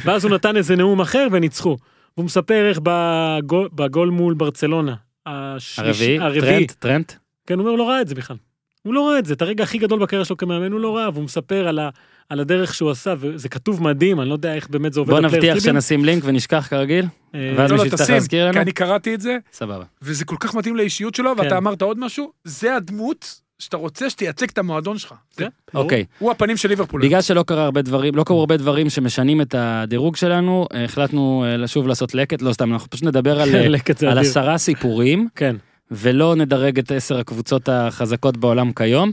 ואז הוא נתן איזה נאום אחר וניצחו. והוא מספר איך בגול, בגול מול ברצלונה, הרביעי, הרביעי, טרנט, טרנט. כן, הוא אומר, הוא לא ראה את זה בכלל. הוא לא ראה את זה, את הרגע הכי גדול בקריירה שלו כמאמן הוא לא ראה, והוא מספר על, ה, על הדרך שהוא עשה, וזה כתוב מדהים, אני לא יודע איך באמת זה עובד. בוא נבטיח. שנשים לינק ונשכח כרגיל, אה, ואז לא, לא, מישהו יצטרך תשים, להזכיר לנו? כי אני קראתי את זה, סבבה. וזה כל כך מתאים לאישיות שלו, כן. ואתה אמרת עוד משהו, זה הדמות שאתה רוצה שתייצג את המועדון שלך. זה- כן, ברור. אוקיי, הוא הפנים של ליברפול. בגלל שלא קרה הרבה דברים, לא קרו הרבה דברים שמשנים את הדירוג שלנו, אה, החלטנו אה, לשוב לעשות לקט, לא סתם, אנחנו פשוט נדבר על, אה, על. עשרה סיפורים, כן, ולא נדרג את עשר הקבוצות החזקות בעולם כיום.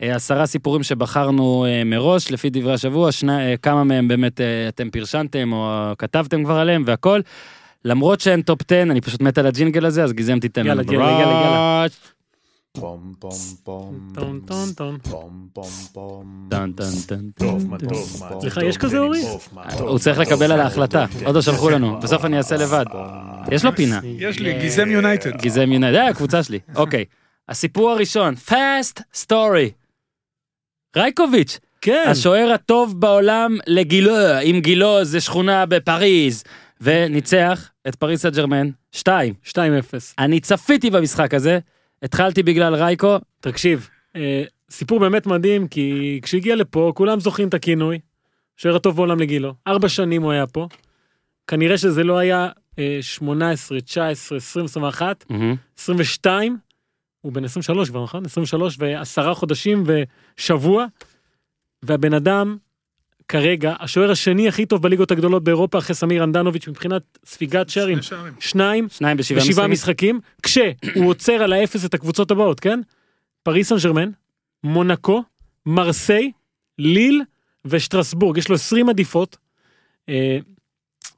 עשרה סיפורים שבחרנו מראש, לפי דברי השבוע, שני, כמה מהם באמת אתם פרשנתם או כתבתם כבר עליהם והכל. למרות שאין top 10, אני פשוט מת על הג'ינגל הזה, אז גיזם תיתן יאללה, לנו יאללה, יאללה, יאללה. פום פום פום טון טון טון. פום פום פום טן טן טן. טוב טוב סליחה, יש כזה, אורי? הוא צריך לקבל על ההחלטה, עוד לא שלחו לנו, בסוף אני אעשה לבד. יש לו פינה. יש לי גיזם יונייטד. גיזם יונייטד, זה הקבוצה שלי. אוקיי, הסיפור הראשון, first story. רייקוביץ', כן, השוער הטוב בעולם לגילו, אם גילו זה שכונה בפריז, וניצח את פריז סן ג'רמן, 2. 2-0. אני צפיתי במשחק הזה, התחלתי בגלל רייקו, תקשיב, אה, סיפור באמת מדהים, כי כשהגיע לפה, כולם זוכרים את הכינוי, שוער הטוב בעולם לגילו. ארבע שנים הוא היה פה. כנראה שזה לא היה אה, 18, 19, 20, 21, 22, הוא בן 23 כבר, נכון? 23 ועשרה חודשים ושבוע, והבן אדם, כרגע, השוער השני הכי טוב בליגות הגדולות באירופה, אחרי סמיר הנדנוביץ' מבחינת ספיגת שערים, שני שערים. שניים שניים בשבעה בשבעה משחקים. משחקים, כשהוא עוצר על האפס את הקבוצות הבאות, כן? פריס סן ג'רמן, מונקו, מרסיי, ליל ושטרסבורג. יש לו 20 הדיפות. אה,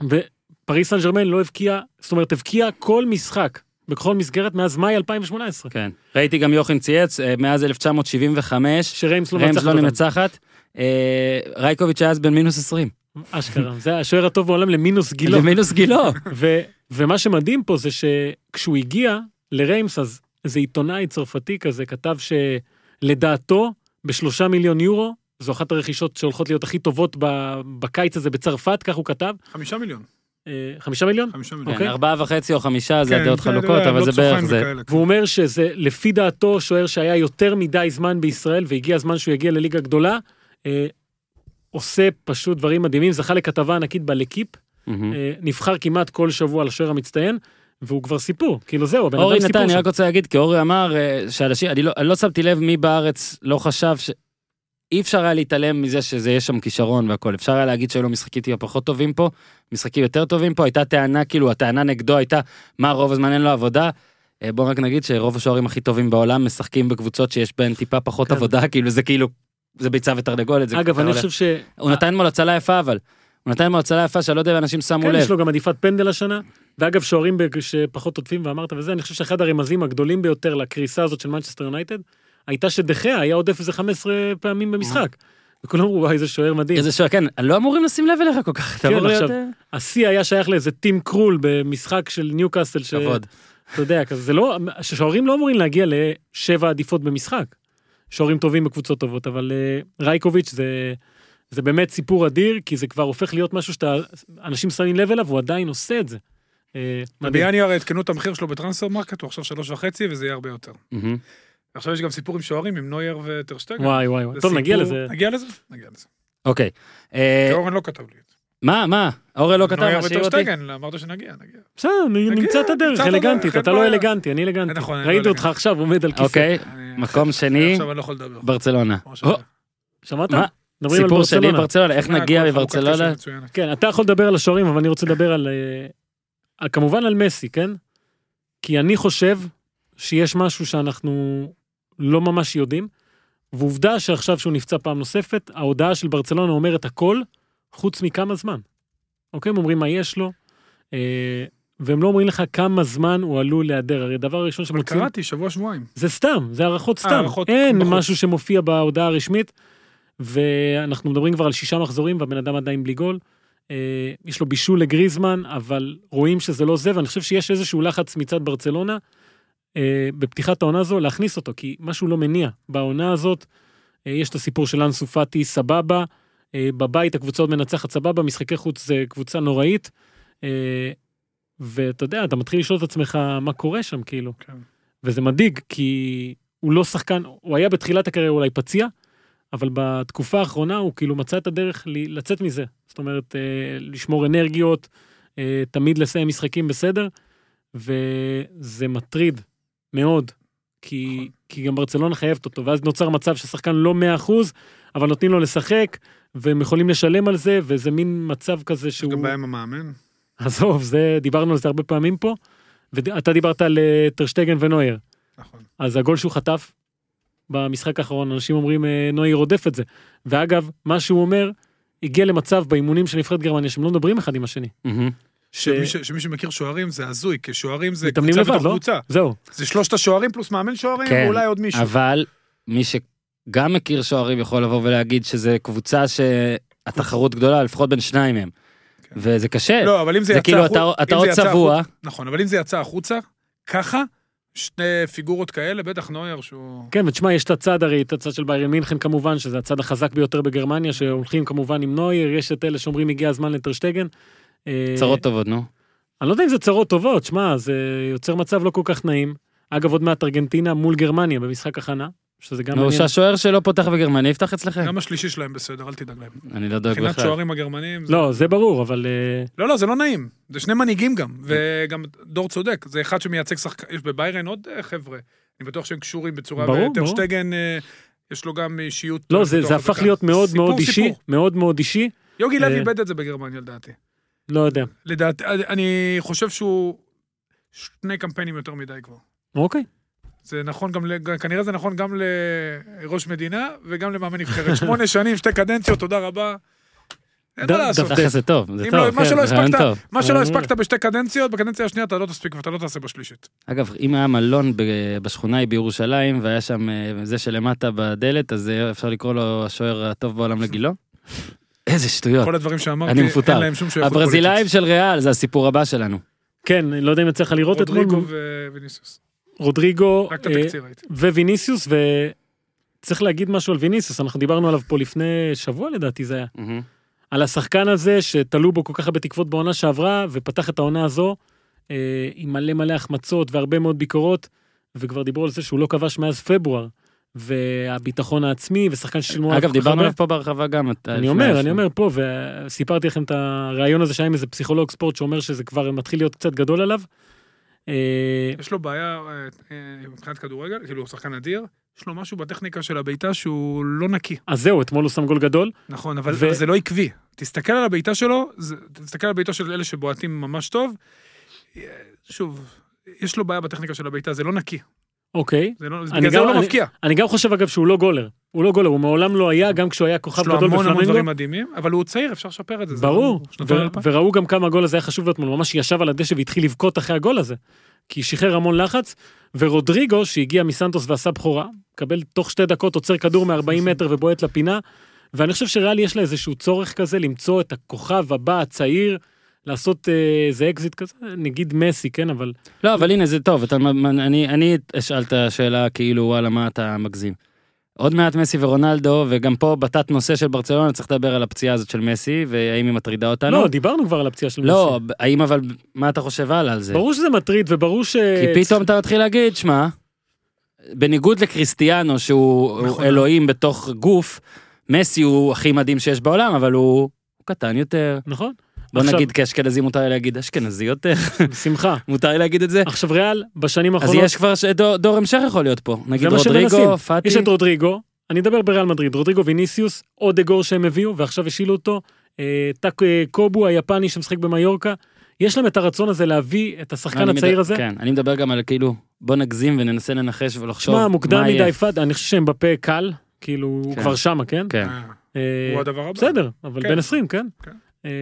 ופריס סן ג'רמן לא הבקיע, זאת אומרת, הבקיע כל משחק בכל מסגרת מאז מאי 2018. כן. ראיתי גם יוחין צייץ, אה, מאז 1975, שריימס לא ריימס מנצחת לא אותם. מנצחת. אה, רייקוביץ' היה אז בן מינוס 20. אשכרה, זה השוער הטוב בעולם למינוס גילו. למינוס גילו. ו, ומה שמדהים פה זה שכשהוא הגיע לריימס, אז איזה עיתונאי צרפתי כזה כתב שלדעתו, בשלושה מיליון יורו, זו אחת הרכישות שהולכות להיות הכי טובות בקיץ הזה בצרפת, כך הוא כתב. חמישה מיליון. אה, חמישה מיליון? חמישה כן, מיליון. אוקיי. ארבעה וחצי או חמישה, זה כן, הדעות זה- חלוקות, לא, אבל לא זה בערך זה. וכאלה. והוא אומר שזה לפי דעתו שוער שהיה יותר מדי זמן בישראל והגיע הזמן שהוא יגיע לליגה גדולה. אה, עושה פשוט דברים מדהימים, זכה לכתבה ענקית בלקיפ, מהמם. אה, נבחר כמעט כל שבוע לשוער המצטיין, והוא כבר סיפור, כאילו זהו, הבן אורי אדם נתן, סיפור אני שם. רק רוצה להגיד, כי אורי אמר אה, שאנשים, אני לא- אני לא שמתי לב מי בארץ לא חשב ש... אי אפשר היה להתעלם מזה שזה יש שם כישרון והכל, אפשר היה להגיד שהיו לו משחקים טיפה פחות טובים פה, משחקים יותר טובים פה, הייתה טענה, כאילו הטענה נגדו הייתה, מה רוב הזמן אין לו עבודה. אה, בוא רק נגיד שרוב השוערים הכי טובים בעולם משחקים בקבוצות שיש בהן טיפה פחות כן. עבודה, כאילו זה כאילו, זה ביצה ותרנגולת. אגב, אני. חושב ש... הוא נתן אתמול הצלה יפה אבל, הוא נתן אתמול הצלה יפה שאני לא יודע אם אנשים שמו כן, לב. יש לו גם עדיפת פנדל השנה. ואגב, שוערים שפחות עוטפים ואמרת וזה, אני חושב שאחד הרמזים הגדולים ביותר לקריסה הזאת של מנצ'סטר יונייטד, הייתה שדה חאה היה הודף איזה 15 פעמים במשחק. וכולם אמרו, וואי, איזה שוער מדהים. איזה שוער, כן, לא אמורים לשים לב אליך כל כך, אתה כן, אמור להיות... אה, השיא היה שייך לאיזה טים קרול במשחק של ניוקאסל, ש... כבוד. אתה יודע, כזה, זה לא, שוערים לא אמורים להגיע לשבע הדיפות במשחק. שוערים טובים בקבוצות טובות, אבל uh, רייקוביץ' זה, זה באמת סיפור אדיר, כי זה כבר הופך להיות משהו שאתה, אנשים שמים לב אליו, הוא עדיין עושה את זה. אה. בינואר עדכנו את המחיר שלו ב Transfermarkt, הוא עכשיו שלוש וחצי וזה יהיה הרבה יותר. עכשיו יש גם סיפור עם שוערים, עם נוייר וטרשטגן. וואי וואי וואי, זה טוב נגיע לזה. נגיע לזה? נגיע לזה. אוקיי. אה, כי אורן לא כתב לי את זה. מה, מה? אורי לא כתב, משאיר אותי. וטרשטגן, אמרת שנגיע, נגיע. בסדר, נמצא את הדרך, אלגנטית, אתה לא. אלגנטי, אני אלגנטי. נכון, אני לא ראיתי אותך. עכשיו עומד על כיסא. אוקיי, מקום שני, לא לדבר. ברצלונה. שמעת? סיפור שלי ברצלונה. איך נגיע מברצלונה? כן, אתה יכול לדבר על השוערים, אבל אני רוצה לדבר על... אה, על- כמובן על מסי, כן? כי אני חושב שיש משהו שאנחנו לא ממש יודעים, ועובדה שעכשיו שהוא נפצע פעם נוספת, ההודעה של ברצלונה אומרת הכל, חוץ מכמה זמן. אוקיי? הם אומרים מה יש לו, אה, והם לא אומרים לך כמה זמן הוא עלול להיעדר. הרי הדבר הראשון אבל שמוצאים... קראתי שבוע שבועיים. זה סתם, זה הערכות סתם. הערכות אין בחוץ. משהו שמופיע בהודעה הרשמית, ואנחנו מדברים כבר על שישה מחזורים והבן אדם עדיין בלי גול. אה, יש לו בישול לגריזמן, אבל רואים שזה לא זה, ואני חושב שיש איזשהו לחץ מצד ברצלונה אה, בפתיחת העונה הזו להכניס אותו, כי משהו לא מניע. בעונה הזאת אה, יש את הסיפור של אנסו פאטי, סבבה, אה, בבית הקבוצה עוד מנצחת סבבה, משחקי חוץ זה קבוצה נוראית. אה, ואתה יודע, אתה מתחיל לשאול את עצמך מה קורה שם, כאילו. כן. וזה מדאיג, כי הוא לא שחקן, הוא היה בתחילת הקריירה אולי פציע, אבל בתקופה האחרונה הוא כאילו מצא את הדרך ל- לצאת מזה. זאת אומרת, אה, לשמור אנרגיות, אה, תמיד לסיים משחקים בסדר, וזה מטריד מאוד, כי, נכון. כי גם ברצלונה חייבת אותו, ואז נוצר מצב ששחקן לא 100%, אבל נותנים לו לשחק, והם יכולים לשלם על זה, וזה מין מצב כזה יש שהוא... גם בעיה עם המאמן. עזוב, זה, דיברנו על זה הרבה פעמים פה, ואתה דיברת על אה, טרשטגן ונויר. נכון. אז הגול שהוא חטף במשחק האחרון, אנשים אומרים אה, נויר רודף את זה. ואגב, מה שהוא אומר, הגיע למצב באימונים של נבחרת גרמניה שהם לא מדברים אחד עם השני. מהמם. שמי ש- שמי שמכיר שוערים זה הזוי, כי שוערים זה קבוצה לבד, בתוך לא? קבוצה. זהו. זה שלושת השוערים פלוס מאמן שוערים, כן, ואולי עוד מישהו. אבל מי שגם מכיר שוערים יכול לבוא ולהגיד שזה קבוצה שהתחרות גדולה, לפחות בין שניים מהם. כן. וזה קשה. לא, אבל אם זה זה יצא כאילו החוצה- אתה- אתה עוד צבוע. החוצה- נכון, אבל אם זה יצא החוצה, ככה, שני פיגורות כאלה, בטח נויר שהוא... כן, ותשמע, יש את הצד הרי, את הצד של ביירן מינכן כמובן, שזה הצד החזק ביותר בגרמניה, שהולכים כמובן עם נויר, יש את אלה שאומרים הגיע הזמן לטרשטגן. אה, צרות טובות, נו. אני לא יודע אם זה צרות טובות, שמע, זה יוצר מצב לא כל כך נעים. אגב, עוד מעט ארגנטינה מול גרמניה במשחק הכנה, שזה גם נו, מעניין. שהשוער שלא פותח בגרמניה יפתח אצלכם. גם השלישי שלהם בסדר, אל תדאג להם. אני לא דואג מבחינת בכלל. שוערים הגרמנים... זה- לא, זה ברור, אבל... אה, לא, לא, זה לא נעים. זה שני מנהיגים גם, וגם דור צודק. זה אחד שמייצג שחקן, יש בביירן עוד אה, חבר'ה. אני בטוח שהם קשורים בצורה... ברור, ברור. טרשטגן, אה, יש לו גם אישיות... לא, זה הפך. להיות מאוד סיפור, מאוד אישי. מאוד מאוד אישי. יוגי לוי איבד את זה בגרמניה, לדעתי. לא יודע. לדעתי, אני חושב שהוא שני קמפיינים יותר מדי כבר. אוקיי. זה נכון גם, כנראה זה נכון גם לראש מדינה וגם למאמן נבחרת. שמונה שנים, שתי קדנציות, תודה רבה. אין מה לעשות. דווקא- זה טוב, זה טוב. לא, מה כן, שלא רעיון הספקת, טוב. מה שלא אה, הספקת בשתי קדנציות, בקדנציה השנייה אתה לא תספיק ואתה לא תעשה בשלישית. אגב, אם היה מלון בשכונה היא בירושלים והיה שם אה, זה שלמטה בדלת, אז אה, אפשר לקרוא לו השוער הטוב בעולם לגילו? איזה שטויות. כל הדברים שאמרתי. אין להם שום שייכות הברזילאים של ריאל זה הסיפור הבא שלנו. כן, אני לא יודע אם יצא לך לראות אתמול. רודריגו וויניסיוס. רודריגו אה. וויניסיוס, וצריך להגיד משהו על ויניסיוס, אנחנו דיברנו עליו פה לפני שבוע לדעתי זה היה. על השחקן הזה שתלו בו כל כך הרבה תקוות בעונה שעברה, ופתח את העונה הזו אה, עם מלא מלא החמצות והרבה מאוד ביקורות, וכבר דיברו על זה שהוא לא כבש מאז פברואר. והביטחון העצמי, ושחקן ששילמו עליו אגב, דיברנו. עליו פה בהרחבה גם. אני אומר. אני אומר פה, וסיפרתי לכם את הרעיון הזה שהיה עם איזה פסיכולוג ספורט שאומר שזה כבר מתחיל להיות קצת גדול עליו. אה, יש לו בעיה אה, אה, מבחינת כדורגל, כאילו הוא שחקן אדיר, יש לו משהו בטכניקה של הבעיטה שהוא לא נקי. אז זהו, אתמול הוא שם גול גדול. נכון, אבל ו- זה לא עקבי. תסתכל על הבעיטה שלו, זה- תסתכל על הבעיטה של אלה שבועטים ממש טוב. שוב, יש לו בעיה בטכניקה של הבעיטה, זה לא נקי. אוקיי. זה לא, בגלל זה הוא לא מבקיע. אני גם חושב אגב שהוא לא גולר. הוא לא גולר, הוא מעולם לא היה, גם כשהוא היה כוכב יש לו גדול המון המון דברים. מדהימים, אבל הוא צעיר, אפשר לשפר את זה. ברור, לא-. וראו גם כמה הגול הזה היה חשוב אתמול, ממש ישב על הדשא והתחיל לבכות אחרי הגול הזה. כי שחרר המון לחץ, ורודריגו שהגיע מסנטוס ועשה בכורה, מקבל תוך שתי דקות עוצר כדור מ-40 מטר ובועט לפינה, ואני חושב שריאל יש לה איזשהו צורך כזה למצוא את הכוכב הבא הצעיר, לעשות אה, איזה אקזיט כזה, נגיד מסי, כן, אבל לא, אבל הנה זה טוב, אתה, אני, אני אשאל את השאלה כאילו וואלה מה אתה מגזים. עוד מעט מסי ורונלדו, וגם פה בתת נושא של ברצלונה צריך לדבר על הפציעה הזאת של מסי, והאם היא מטרידה אותנו. לא, דיברנו כבר על הפציעה של לא, מסי. האם אבל, מה אתה חושב הלאה על זה? ברור שזה מטריד וברור ש... כי פתאום אתה מתחיל להגיד, שמע, בניגוד לקריסטיאנו שהוא הוא נכון. אלוהים בתוך גוף, מסי הוא הכי מדהים שיש בעולם, אבל הוא הוא קטן יותר. נכון? בוא עכשיו- נגיד כאשכנזי מותר לי להגיד אשכנזי יותר, בשמחה. מותר לי להגיד את זה. עכשיו ריאל, בשנים אז האחרונות, יש כבר ש- דור- דור המשך יכול להיות פה. נגיד מה. רודריגו, פאטי. יש את רודריגו, אני אדבר בריאל מדריד, רודריגו ויניסיוס, אודגור שהם הביאו, ועכשיו השילו אותו, אה, טאק אה, קובו היפני שמשחק במיורקה, יש להם את הרצון הזה להביא את השחקן הצעיר מדבר- הזה. כן, אני מדבר גם על כאילו, בוא נגזים וננסה לנחש ולחשוב שמע, מוקדם מה. מדי פאד, אני חושב שהם בפה קל, כאילו, הוא כן. כבר שמה, כן? כן. אה, אה, הוא הדבר הבא. בסדר, אבל כן. בן 20, כן?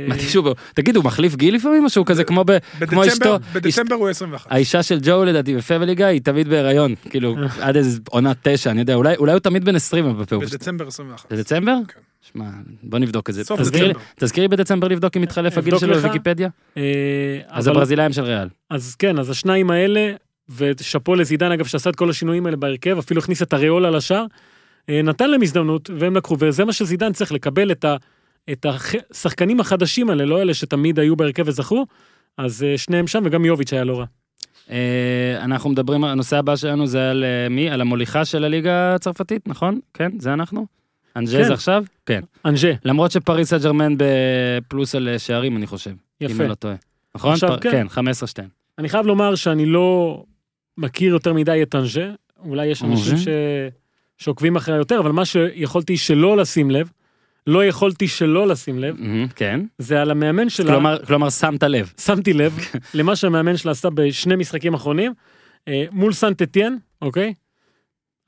מתישהו בו- תגיד, הוא מחליף גיל לפעמים או שהוא כזה כמו ב... כמו בדצמבר, אשתו, בדצמבר הוא 21. האישה של ג'ו לדעתי בפמילי גיא היא תמיד בהיריון, כאילו עד איזה עונה תשע, אני יודע, אולי אולי הוא תמיד בן 20 בפה. הוא פשוט- בדצמבר 21. בדצמבר? כן. שמע, בוא נבדוק את זה. סוף תזכירי- דצמבר. תזכירי בדצמבר לבדוק אם מתחלף הגיל שלו. בוויקיפדיה? אה, אז הברזילאים של ריאל. אז כן, אז השניים האלה, ושאפו לזידן אגב שעשה את כל השינויים האלה בהרכב, אפילו הכניס את הריאולה לשער, אה, נתן להם הזדמנות והם לקחו, וזה מה שזידן צריך לקבל את, ה, את השחקנים החדשים האלה, לא אלה שתמיד היו בהרכב וזכו, אז אה, שניהם שם וגם יוביץ' היה לא רע. אה, אנחנו מדברים, הנושא הבא שלנו זה על אה, מי? על המוליכה של הליגה הצרפתית, נכון? כן, זה אנחנו? אנג'ה כן. זה עכשיו? כן. אנג'ה, למרות שפריס סן ג'רמן בפלוס על שערים, אני חושב. אם יפה. אני לא טועה. נכון? עכשיו, פר- כן. כן, 15-2. אני חייב לומר שאני לא מכיר יותר מדי את אנג'ה, אולי יש אנשים ש... שעוקבים אחריה יותר, אבל מה שיכולתי שלא לשים לב, לא יכולתי שלא לשים לב, מהמם, כן. זה על המאמן שלה. כלומר, כלומר שמת לב. שמתי לב למה שהמאמן שלה עשה בשני משחקים אחרונים, אה, מול סנט אתיין, אוקיי?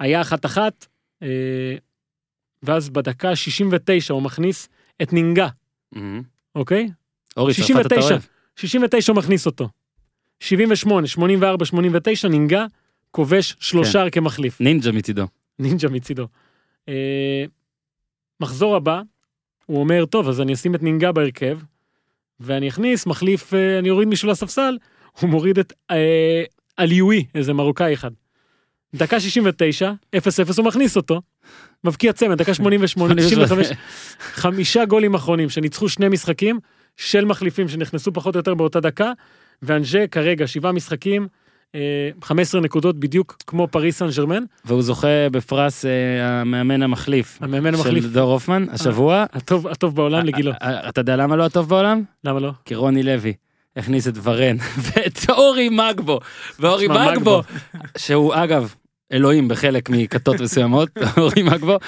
היה אחת אחת, אה, ואז בדקה 69 הוא מכניס את נינגה, מהמם. אוקיי? אורי, צרפת 69. אתה אוהב. 69 הוא מכניס אותו. 78, 84, 89, נינגה, כובש שלושה כמחליף. נינג'ה מצידו. נינג'ה מצידו. אה, מחזור הבא, הוא אומר, טוב, אז אני אשים את נינגה בהרכב, ואני אכניס מחליף, אה, אני אוריד מישהו לספסל, הוא מוריד את אה, עליואי, איזה מרוקאי אחד. דקה 69, 0-0 הוא מכניס אותו, מבקיע צמד, דקה 88, 95, חמישה גולים אחרונים שניצחו שני משחקים של מחליפים שנכנסו פחות או יותר באותה דקה, ואנג'ה כרגע שבעה משחקים, אה, 15 נקודות בדיוק כמו פריס סן ג'רמן, והוא זוכה בפרס אה, המאמן המחליף. המאמן המחליף של דור הופמן, השבוע. הטוב, הטוב בעולם לגילו, אה, אה, אתה יודע למה לא הטוב בעולם? למה לא? כי רוני לוי הכניס את ורן ואת אורי מגבו. ואורי מגבו, שהוא אגב אלוהים בחלק מכתות מסוימות, אורי מגבו.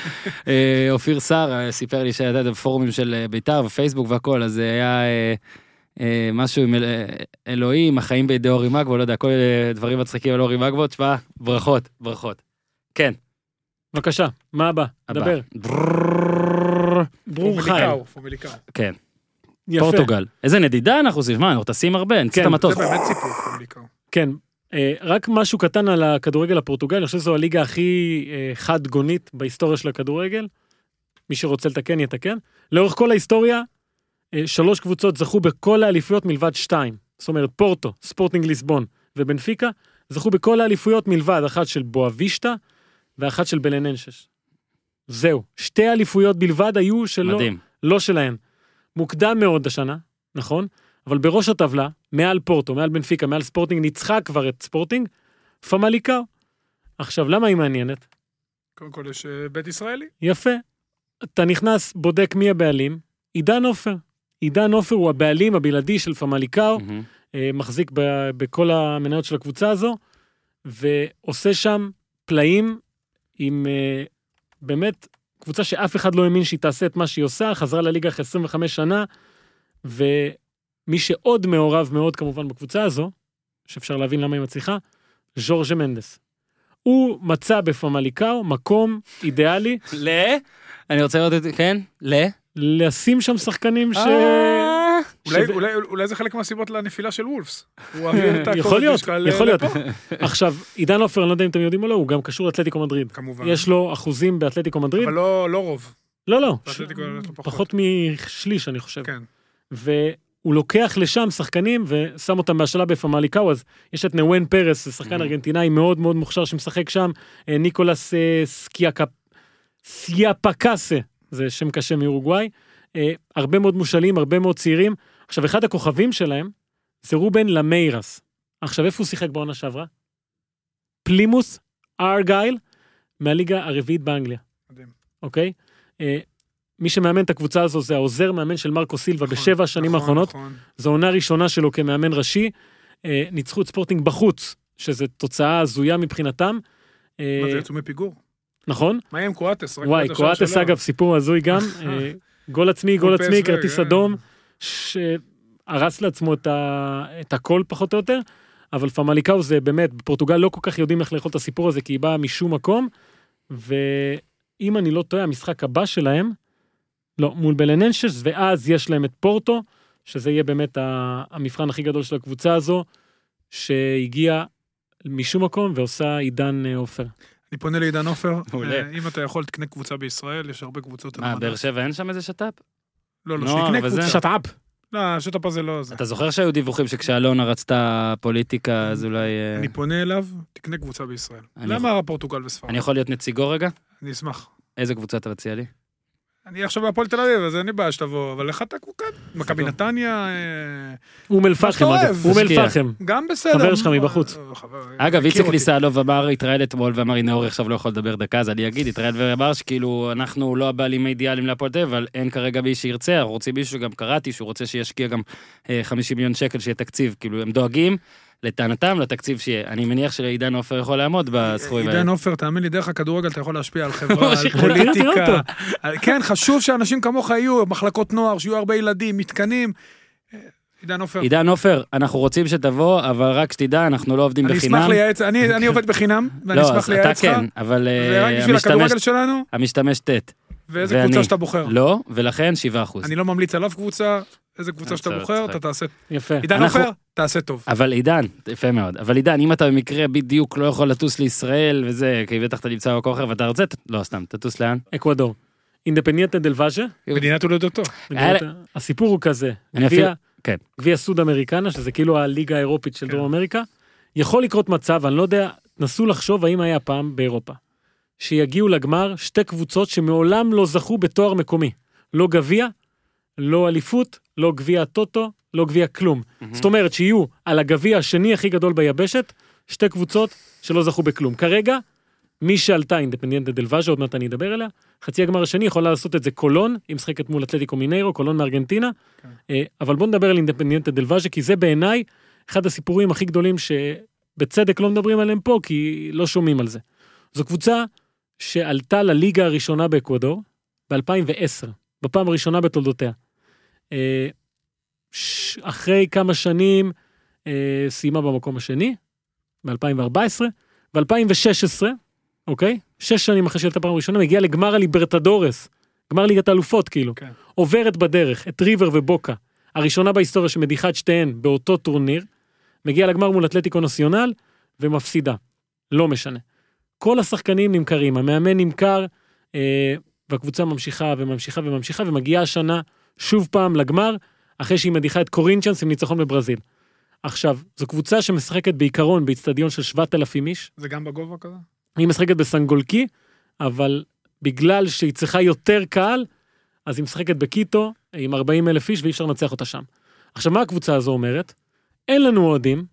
אה, אופיר סער אה, סיפר לי שהייתה בפורומים של אה, בית"ר ופייסבוק והכל, אז זה היה... אה, משהו עם אל- אלוהים, החיים בידי אורי מגבו, לא יודע, כל דברים מצחיקים על אורי מגבו, תשמע, ברכות, ברכות. כן, בבקשה, מה הבא? הבא. דבר. ברור חי. פומליקאו, פומליקאו. כן, יפה. פורטוגל. איזה נדידה אנחנו עושים, מה, אנחנו טסים הרבה, נצא את כן, המטוס. זה באמת סיפור, פומליקאו. כן. אה, רק משהו קטן על הכדורגל הפורטוגלי, אני חושב שזו הליגה הכי אה, חד גונית בהיסטוריה של הכדורגל. מי שרוצה לתקן יתקן. לאורך כל ההיסטוריה, שלוש קבוצות זכו בכל האליפויות מלבד שתיים. זאת אומרת, פורטו, ספורטינג ליסבון ובנפיקה, זכו בכל האליפויות מלבד אחת של בואבישטה ואחת של בלננשש. זהו, שתי אליפויות בלבד היו שלא מדהים. לא שלהן. מוקדם מאוד השנה, נכון? אבל בראש הטבלה, מעל פורטו, מעל בנפיקה, מעל ספורטינג, ניצחה כבר את ספורטינג, פמליקאו. עכשיו, למה היא מעניינת? קודם כל יש אה, בית ישראלי. יפה. אתה נכנס, בודק מי הבעלים, עידן עופר. עידן עופר הוא הבעלים הבלעדי של פמליקאו, מהמם. אה, מחזיק ב- בכל המניות של הקבוצה הזו, ועושה שם פלאים עם אה, באמת קבוצה שאף אחד לא האמין שהיא תעשה את מה שהיא עושה, חזרה לליגה אחרי 25 שנה, ומי שעוד מעורב מאוד כמובן בקבוצה הזו, שאפשר להבין למה היא מצליחה, ז'ורג'ה מנדס. הוא מצא בפמליקאו מקום אידיאלי ל? אני רוצה לראות את זה, כן? ל? לשים שם שחקנים ש... אה, אולי- שב- אולי- אולי זה חלק מהסיבות לנפילה של וולפס. הוא העביר את יכול להיות, יכול להיות. עכשיו, עידן עופר, אני לא יודע אם אתם יודעים או לא, הוא גם קשור לאתלטיקו מדריד. כמובן. יש לו אחוזים באתלטיקו מדריד. אבל לא לא רוב. לא, לא, ש- פחות. משליש, אני חושב. כן. והוא לוקח לשם שחקנים ושם אותם בהשאלה בפמליקאו, אז יש את נוון פרס, זה שחקן Mhm. ארגנטינאי מאוד מאוד מוכשר שמשחק שם, אה, ניקולס אה, סקיאקה- סיאפקאסה, זה שם קשה מאורוגוואי, אה, הרבה מאוד מושאלים, הרבה מאוד צעירים. עכשיו, אחד הכוכבים שלהם זה רובן למיירס. עכשיו, איפה הוא שיחק בעונה שעברה? פלימוס ארגייל, מהליגה הרביעית באנגליה. מדהים. אוקיי? אה, מי שמאמן את הקבוצה הזו זה העוזר מאמן של מרקו סילבה נכון, בשבע השנים נכון, האחרונות. נכון. זו עונה ראשונה שלו כמאמן ראשי. אה, ניצחו את ספורטינג בחוץ, שזו תוצאה הזויה מבחינתם. אה, מה זה יצאו מפיגור? נכון? מה עם קואטס? וואי, קואטס. אגב, סיפור הזוי גם. אה, גול עצמי, גול עצמי, כרטיס כן. אדום, שהרס לעצמו את הכל פחות או יותר. אבל פמליקאו זה באמת, בפורטוגל לא כל כך יודעים איך לאכול את הסיפור הזה, כי היא באה משום מקום. ואם אני לא טועה, המשחק הבא שלהם, לא, מול בלננשס, ואז יש להם את פורטו, שזה יהיה באמת המבחן הכי גדול של הקבוצה הזו, שהגיע משום מקום ועושה עידן אה, עופר. אני פונה לעידן עופר, מעולה. אה, אם אתה יכול תקנה קבוצה בישראל, יש הרבה קבוצות. מה. באר שבע אין שם איזה שת"פ? לא, לא, נוער שיקנה? קבוצה. שט אפ. לא, השטאפ הזה לא זה. אתה זוכר שהיו דיווחים שכשאלונה רצתה פוליטיקה, אז אולי... אה, אני פונה אליו, תקנה קבוצה בישראל. למה פורטוגל וספרד? אני יכול להיות נציגו רגע? אני אשמח. איזה קבוצה אתה מציע לי? אני עכשיו בהפועל תל אביב, אז אין לי בעיה שתבוא, אבל לך אתה קוקד. מכבי. נתניה, אה, אום אל-פחם אגב, אום. אל-פחם. גם בסדר. חבר שלך מה- מבחוץ. אה, אגב, איציק אותי. ניסלוב אמר, התראיין אתמול ואמר, הנה אורי עכשיו לא יכול לדבר דקה, אז אני אגיד, התראיין ואמר שכאילו, אנחנו לא הבעלים אידיאליים להפועל תל אביב, אבל אין כרגע מי שירצה, אנחנו רוצים מישהו, גם קראתי, שהוא רוצה שישקיע גם אה, 50 מיליון שקל שיהיה תקציב, כאילו, הם דואגים, לטענתם, לתקציב שיהיה. אני מניח שעידן עופר יכול לעמוד בסכומים האלה. עידן עופר, תאמין לי, דרך הכדורגל אתה יכול להשפיע על חברה, על פוליטיקה. כן, חשוב שאנשים כמוך יהיו, מחלקות נוער, שיהיו הרבה ילדים, מתקנים. אה, עידן עופר, עידן עופר, אנחנו רוצים שתבוא, אבל רק שתדע, אנחנו לא עובדים אני בחינם. אשמח לייעץ, אני אני עובד בחינם, ואני לא, אשמח אז אתה לייעץ לך. כן, אבל אה, ורק בשביל המשתמש- הכדורגל שלנו, המשתמש ט'. ואיזה ואני. קבוצה שאתה בוחר. לא, ולכן 7 אחוז. אני לא ממליץ על אף קבוצה, איזה קבוצה שאתה בוחר. אתה תעשה. יפה. עידן עופר, תעשה טוב. אבל עידן, יפה מאוד, אבל עידן, אם אתה במקרה בדיוק לא יכול לטוס לישראל וזה, כי בטח אתה נמצא במקום אחר ואתה רוצה, לא סתם, תטוס לאן? אקוודור. אינדפנדיאנטה דל ואז'ה. מדינת הולדתו. היה- הסיפור הוא כזה. גביע- כן. סוד אמריקנה, שזה כאילו הליגה האירופית של כן. דרום אמריקה. יכול לקרות מצב, אני לא יודע, נסו לחשוב האם היה פעם באירופה. שיגיעו לגמר שתי קבוצות שמעולם לא זכו בתואר מקומי. לא גביע, לא אליפות, לא גביע הטוטו, לא גביע כלום. זאת אומרת שיהיו על הגביע השני הכי גדול ביבשת, שתי קבוצות שלא זכו בכלום. כרגע, מי שעלתה, אינדפנדיאנטה דל ואז'ה, עוד מעט אני אדבר עליה, חצי הגמר השני יכולה לעשות את זה קולון, היא משחקת מול אתלטיקו מיניירו, קולון מארגנטינה, אה, אבל בוא נדבר על אינדפנדיאנטה דל ואז'ה, כי זה בעיניי אחד הסיפורים הכי גדולים שבצדק לא מדברים עליהם פה, כי לא שומעים על זה. זו קבוצה שעלתה לליגה הראשונה באקוודור ב-2010, בפעם הראשונה בתולדותיה. אה, אחרי כמה שנים אה, סיימה במקום השני, ב-2014, ב-2016, אוקיי? שש שנים אחרי שהייתה פעם ראשונה, מגיעה לגמר הליברטדורס, גמר ליגת האלופות כאילו. כן. עוברת בדרך את ריבר ובוקה, הראשונה בהיסטוריה שמדיחה את שתיהן באותו טורניר, מגיעה לגמר מול אתלטיקו נציונל ומפסידה. לא משנה. כל השחקנים נמכרים, המאמן נמכר, אה, והקבוצה ממשיכה וממשיכה וממשיכה, ומגיעה השנה שוב פעם לגמר, אחרי שהיא מדיחה את קורינצ'אנס עם ניצחון בברזיל. עכשיו, זו קבוצה שמשחקת בעיקרון באיצטדיון של 7,000 איש, זה גם בגובה כזה? היא משחקת בסנגולקי, אבל בגלל שהיא צריכה יותר קהל, אז היא משחקת בקיטו עם 40 אלף איש ואי אפשר לנצח אותה שם. עכשיו, מה הקבוצה הזו אומרת? אין לנו אוהדים,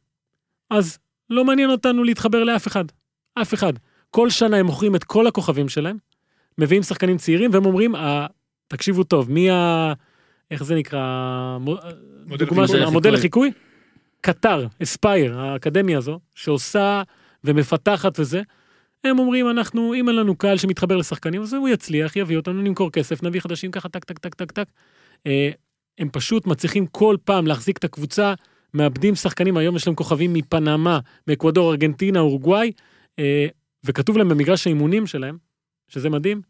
אז לא מעניין אותנו להתחבר לאף אחד. אף אחד. כל שנה הם מוכרים את כל הכוכבים שלהם, מביאים שחקנים צעירים, והם אומרים, "ה- תקשיבו טוב, מי ה... איך זה נקרא? מודל דוגמה. של המודל לחיקוי? קטר, אספייר, האקדמיה הזו, שעושה ומפתחת וזה, הם אומרים, אנחנו, אם אין לנו קהל שמתחבר לשחקנים, אז הוא יצליח, יביא אותנו, נמכור כסף, נביא חדשים ככה, טק, טק, טק, טק, טק. אה, הם פשוט מצליחים כל פעם להחזיק את הקבוצה, מאבדים שחקנים, היום יש להם כוכבים מפנמה, מאקוודור, ארגנטינה, אורוגוואי, אה, וכתוב להם במגרש האימונים שלהם, שזה מדהים,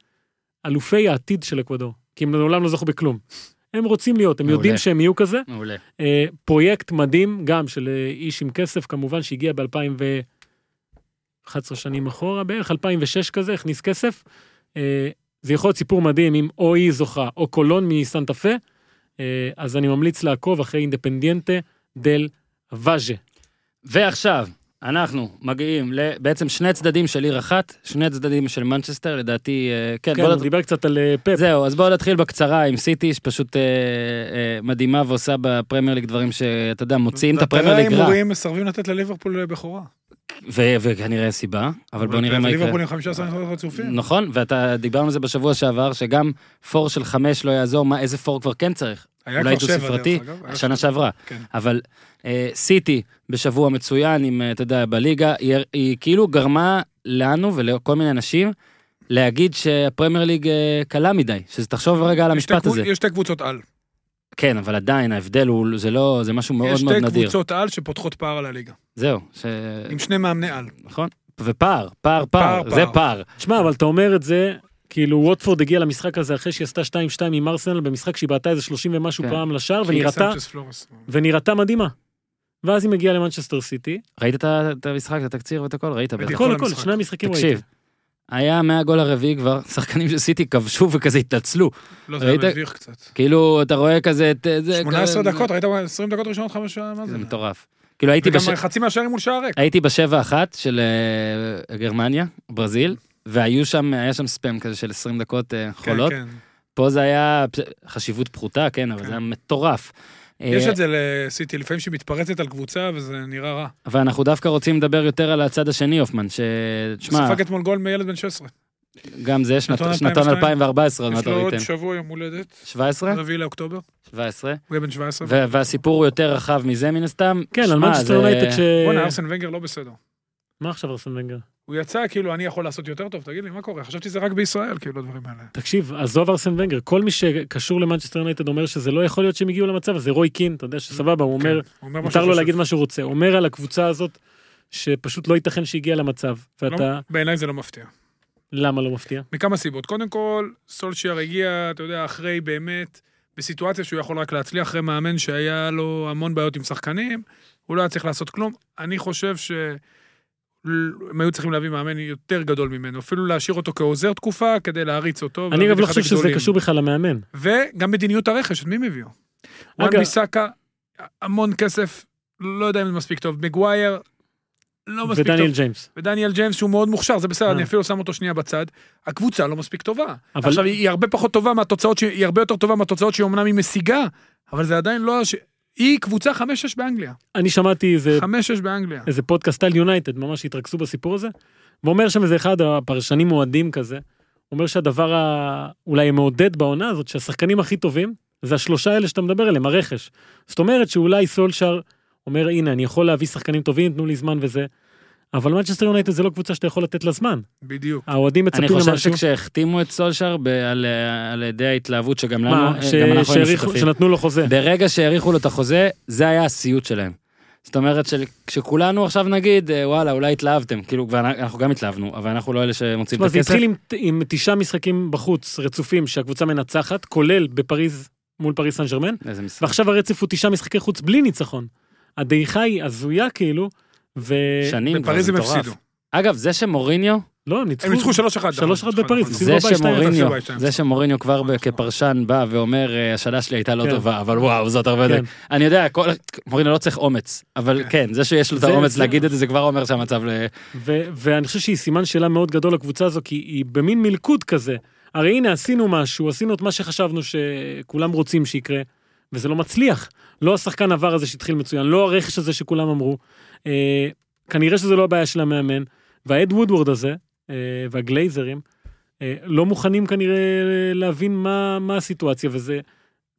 אלופי העתיד של אקוודור, כי הם לעולם לא זכו בכלום. הם רוצים להיות, הם מעולה. יודעים שהם יהיו כזה, מעולה. אה, פרויקט מדהים גם של אה, איש עם כסף כמובן שהגיע ב-2011 שנים אחורה בערך 2006 כזה הכניס כסף. אה, זה יכול להיות סיפור מדהים אם או היא זוכה או קולון מסנטה פה. אה, אז אני ממליץ לעקוב אחרי אינדפנדיאנטה דל ואז'ה. ועכשיו, אנחנו מגיעים בעצם שני צדדים של עיר אחת, שני צדדים של מנצ'סטר, לדעתי, אה, כן, כן, בוא הוא נת- דיבר קצת על אה, פפ. זהו, אז בואו נתחיל בקצרה עם סיטי, שפשוט אה, אה, מדהימה ועושה בפרמייר ליג דברים שאתה יודע, מוציאים את הפרמייר ליג רע, ההימורים מסרבים לתת לליברפול בכורה. ו- וכנראה סיבה, אבל בואו נראה מה יקרה. ליברפול עם 15 ניצחונות רצופים. נכון, ואתה, דיברנו על זה בשבוע שעבר, שגם פור של חמש לא יעזור, מה, איזה פור כבר כן צריך, היה אולי כבר דו שבע, ספרתי, דרך אגב, היה השנה שבע. שעברה. כן. אבל אה, סיטי בשבוע מצוין, עם, אה, אתה יודע, בליגה, היא, היא כאילו גרמה לנו ולכל מיני אנשים להגיד שהפרמייר ליג אה, קלה מדי, שזה תחשוב רגע על יש שתי המשפט הזה. יש שתי קבוצות על. כן, אבל עדיין ההבדל הוא, זה לא, זה משהו מאוד יש מאוד שתי נדיר. קבוצות על שפותחות פער על הליגה. זהו, ש... עם שני מאמני על. נכון? ופער, פער, פער, פער, זה פער. תשמע, אבל אתה אומר את זה, כאילו ווטפורד הגיע למשחק הזה אחרי שהיא עשתה 2-2 עם ארסנל במשחק שהיא בעטה איזה 30 ומשהו כן. פעם לשער פלורס. ונראתה מדהימה. ואז היא מגיעה למנצ'סטר סיטי, ראית את המשחק, את התקציר ואת הכל? ראית ראיתי בטח. הכל כל הכל. שני המשחקים ראיתי. תקשיב, היה מהגול הרביעי כבר, שחקנים של סיטי כבשו וכזה התנצלו. לא, זה היה? מביך קצת. כאילו, אתה רואה כזה את זה... 18 כזה- דקות, ראית 20 דקות ראשונות חמש שעה, מה זה זה? מטורף. כאילו הייתי וגם בש- חצי מהשערים מול שער ריק. הייתי בשבע אחת של אה, גרמניה, ברזיל, והיו שם, היה שם ספאם כזה של 20 דקות אה, כן, חולות. כן. פה זה היה חשיבות פחותה, כן, אבל כן. זה היה מטורף. יש אה, את זה לסיטי, לפעמים שהיא מתפרצת על קבוצה וזה נראה רע. ואנחנו דווקא רוצים לדבר יותר על הצד השני, הופמן, ש... תשמע, ספג אתמול גול מילד בן 16. גם זה שנת- שנתון שנתון 2002. 2014, עוד יש לו עוד ראיתם. שבוע יום הולדת, 17? רביעי לאוקטובר, 17. הוא יהיה בן 17. ו- והסיפור הוא יותר רחב מזה מן הסתם. כן, על שמע, מנצ'סטר יונייטד ש... בואנה, ארסן ונגר לא בסדר. מה עכשיו ארסן ונגר? הוא יצא כאילו אני יכול לעשות יותר טוב, תגיד לי, מה קורה? חשבתי שזה רק בישראל, כאילו הדברים האלה. תקשיב, עזוב ארסן ונגר, כל מי שקשור למנצ'סטר יונייטד אומר שזה לא יכול להיות שהם הגיעו למצב הזה, רוי קין, אתה יודע שסבבה, הוא אומר, כן, אומר מה מותר לו להגיד. מה שהוא רוצה, אומר על הקבוצה הזאת שפשוט לא ייתכן שהגיע למצב, לא, ואתה, בעיניי זה לא מפתיע. למה לא מפתיע? מכמה סיבות. קודם כל, סולשיאר הגיע, אתה יודע, אחרי באמת, בסיטואציה שהוא יכול רק להצליח, אחרי מאמן שהיה לו המון בעיות עם שחקנים, הוא לא היה צריך לעשות כלום. אני חושב שהם היו צריכים להביא מאמן יותר גדול ממנו, אפילו להשאיר אותו כעוזר תקופה כדי להריץ אותו. אני אגב לא חושב שזה. קשור בכלל למאמן. וגם מדיניות הרכש, את מי הם הביאו? וואן ביסאקה, המון כסף, לא יודע אם זה מספיק טוב. מגווייר, לא מספיק טוב. ודניאל ג'יימס. ודניאל ג'יימס שהוא מאוד מוכשר, זה בסדר, אה. אני אפילו שם אותו שנייה בצד. הקבוצה לא מספיק טובה. אבל- עכשיו, היא הרבה פחות טובה מהתוצאות, היא הרבה יותר טובה מהתוצאות שהיא אמנם היא משיגה, אבל זה עדיין לא... היא קבוצה 5-6 באנגליה. אני שמעתי איזה 5-6 באנגליה. איזה פודקאסט על יונייטד, ממש התרכזו בסיפור הזה, ואומר שם איזה אחד הפרשנים אוהדים כזה, אומר שהדבר ה... אולי המעודד בעונה הזאת, שהשחקנים הכי טובים, זה השלושה האלה שאתה מדבר עליהם, הרכש. זאת אומרת שאולי סולשר אומר, הנה, אני יכול להביא שחקנים טובים, תנו לי זמן וזה. אבל מנצ'סטר יונייטד זה לא קבוצה שאתה יכול לתת לה זמן. בדיוק. האוהדים אני מצפים חושב למשהו. שכשהחתימו את סולשר ב- על על ידי ההתלהבות שגם לנו, מה, אה, ש- גם אנחנו היינו שותפים. שנתנו לו חוזה. ברגע שהאריכו לו את החוזה, זה היה הסיוט שלהם. זאת אומרת שכשכולנו עכשיו נגיד, אה, וואלה, אולי התלהבתם, כאילו, ואנחנו גם התלהבנו, אבל אנחנו לא אלה שמוצאים תשמע, את זה הכסף. התחיל עם, עם תשעה משחקים בחוץ רצופים שהקבוצה מנצחת, כולל בפריז מול פריז סן ג'רמן. ועכשיו הרצף הוא תשעה משחקי חוץ בלי ניצחון. הדעיכה היא הזויה כאילו, ו... שנים כבר, בפריז זה הם מטורף. הפסידו. אגב, זה שמוריניו, לא, ניצחו. הם ניצחו 3-1. 3-1 בפריז, הפסידו זה. שמוריניו, זה. שמוריניו כבר נכון. כפרשן בא ואומר, "אה, השנה שלי הייתה לא כן. טובה, אבל וואו, זאת הרבה יותר... כן. אני יודע, כל- מוריניו לא צריך אומץ, אבל כן. כן, זה שיש לו את האומץ זה- להגיד את זה, זה כבר אומר שהמצב ל... ו- ואני חושב שהיא סימן שאלה מאוד גדול לקבוצה הזו, כי היא במין מלכוד כזה. הרי הנה, עשינו משהו, עשינו את מה שחשבנו שכולם רוצים שיקרה, וזה לא מצליח. לא השחקן עבר הזה שהתחיל מצוין, לא הרכש הזה שכולם אמרו. אה, כנראה שזה לא הבעיה של המאמן, והאד וודוורד הזה, אה, והגלייזרים, אה, לא מוכנים כנראה להבין מה, מה הסיטואציה, וזה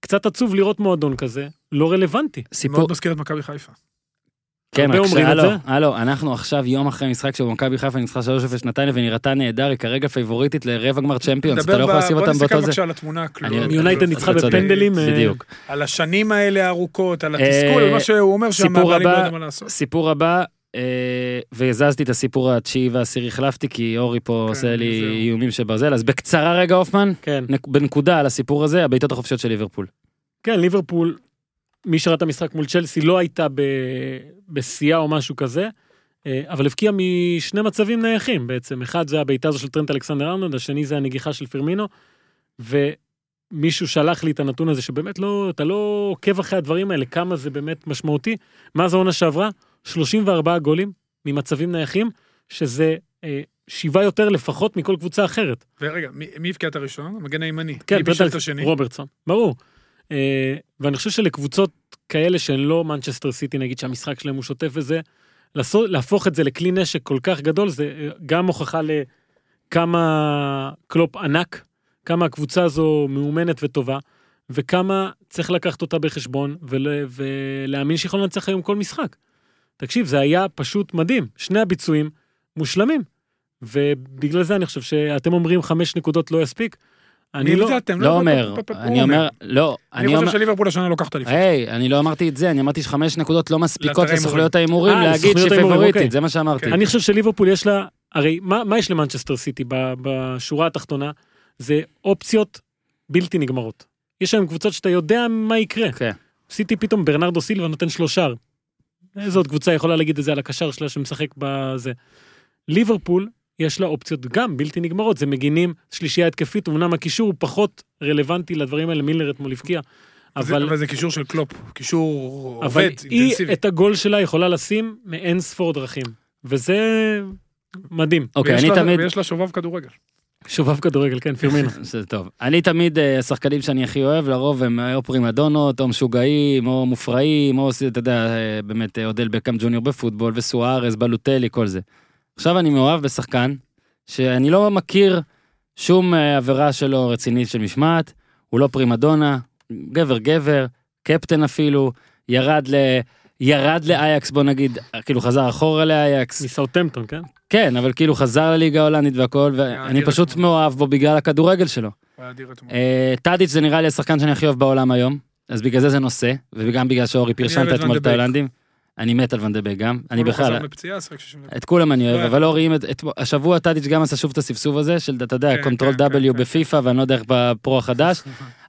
קצת עצוב לראות מועדון כזה, לא רלוונטי. סיפור, מאוד מזכיר את מכבי חיפה. כן, רק שהלו. הלו, אנחנו עכשיו יום אחרי משחק שבמכבי חיפה ניצחה 3-0 נתניה ונראתה נהדר, היא כרגע פייבוריטית לרבע גמר צ'מפיונס, אתה לא יכול לשים בוא אותם נסתכל באותו זה. בבקשה על התמונה יונייטד ניצחה. בפנדלים, אה, בדיוק. על השנים האלה הארוכות, על התסכול, אה, על מה שהוא אומר שהמעברים לא יודעים מה לעשות. סיפור הבא, אה, והזזתי את הסיפור התשיעי והעשירי, החלפתי, כי אורי פה עושה לי. איומים של ברזל, אז בקצרה רגע הופמן, כן. נק- בנקודה על הסיפור הזה, הבעיטות החופשיות של ליברפול. כן, ליברפול, מי שראה את המשחק מול צ'לסי לא הייתה. בשיאה או משהו כזה, אה, אבל הבקיעה משני מצבים נייחים בעצם. אחד זה הבעיטה הזו של טרנט אלכסנדר ארנולד, השני זה הנגיחה של פרמינו, ומישהו שלח לי את הנתון הזה שבאמת לא, אתה לא עוקב אחרי הדברים האלה, כמה זה באמת משמעותי. מאז העונה שעברה, 34 גולים ממצבים נייחים, שזה אה, שבעה יותר לפחות מכל קבוצה אחרת. ורגע, מי- הבקיע את הראשון? המגן הימני. כן, מי בישל את טרנט- השני? רוברטסון, ברור. אה, ואני חושב שלקבוצות כאלה שהן לא מנצ'סטר סיטי, נגיד שהמשחק שלהם הוא שוטף וזה, להפוך את זה לכלי נשק כל כך גדול, זה אה, גם הוכחה לכמה קלופ ענק, כמה הקבוצה הזו מאומנת וטובה, וכמה צריך לקחת אותה בחשבון ול, ולהאמין שיכול לנצח היום כל משחק. תקשיב, זה היה פשוט מדהים, שני הביצועים מושלמים. ובגלל זה אני חושב שאתם אומרים חמש נקודות לא יספיק. אני לא, זה אתם? לא אומר, פ- פ- פ- אני אומר, לא, אני אני אומר, חושב שליברפול השנה לוקחת אליפות. היי, אני לא אמרתי את זה, אני אמרתי שחמש נקודות לא מספיקות לאתרי לסוכנויות ההימורים אה, להגיד שהיא ההימורים, פייבוריטית, אוקיי. זה מה שאמרתי. כן. אני חושב שליברפול יש לה, הרי מה, מה יש למנצ'סטר סיטי ב- בשורה התחתונה? זה אופציות בלתי נגמרות. יש היום קבוצות שאתה יודע מה יקרה. כן. סיטי פתאום ברנרדו סילבה נותן שלושה. איזה עוד קבוצה יכולה להגיד את זה על הקשר שלה שמשחק בזה. ליברפול יש לה אופציות גם בלתי נגמרות, זה מגינים שלישייה התקפית, אמנם הקישור הוא פחות רלוונטי לדברים האלה, מילר אתמול הבקיע. אבל... אבל, אבל זה קישור של קלופ, קישור אבל עובד, היא אינטנסיבי. את הגול שלה יכולה לשים מאין ספור דרכים, וזה מדהים. אוקיי, אני לה- תמיד, ויש לה שובב כדורגל. שובב כדורגל, כן, פירמינו. זה טוב. אני תמיד, אה, השחקנים שאני הכי אוהב, לרוב הם או פרימדונות, או משוגעים, או מופרעים, או, אתה יודע, אה, באמת, אה, אודל בקאם ג'וניור בפוטבול, וסוארז, בלוטלי, כל זה. עכשיו אני מאוהב בשחקן, שאני לא מכיר שום אה, עבירה שלו רצינית של משמעת, הוא לא פרימדונה, גבר גבר, קפטן אפילו, ירד ל... ירד לאייאקס, בוא נגיד, כאילו חזר אחורה לאייאקס, מסאוטמפטון, כן? כן, אבל כאילו חזר לליגה ההולנדית והכל, ואני פשוט. מאוהב בו בגלל הכדורגל שלו. אה, טאדיץ' זה נראה לי השחקן שאני הכי אוהב בעולם היום, אז בגלל זה זה נושא, וגם בגלל שאורי פרשנת אתמול את. ההולנדים. אני מת על ואן דה בק גם, אני הוא לא בכלל, חזר מפציעה, שיחק 60 דקות. את כולם אני אוהב, לא, אבל אורי, אם את- את- השבוע טאדיץ' גם עשה שוב את הספסוב הזה, של אתה יודע, כן, control כן, W כן, בפיפא, ואני לא יודע איך בפרו החדש,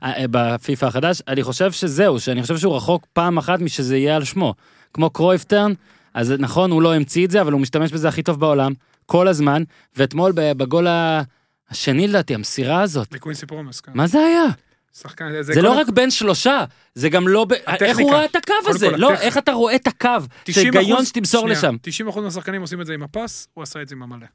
אה, אה, בפיפא החדש, אני חושב שזהו, שאני חושב שהוא רחוק פעם אחת משזה יהיה על שמו. כמו קרויף turn, אז נכון, הוא לא המציא את זה, אבל הוא משתמש בזה הכי טוב בעולם, כל הזמן, ואתמול בגול השני לדעתי, המסירה הזאת, לקווינסי פרומס, כן. מה זה היה? שחקן, זה לא רק בין שלושה, זה גם לא... ב- איך הוא ראה את הקו הזה? כל, לא, הטכ- איך אתה רואה את הקו? 90 שהיגיון אחוז- שתמסור שנייה, לשם. 90% מהשחקנים עושים את זה עם הפס, הוא עשה את זה עם המלא.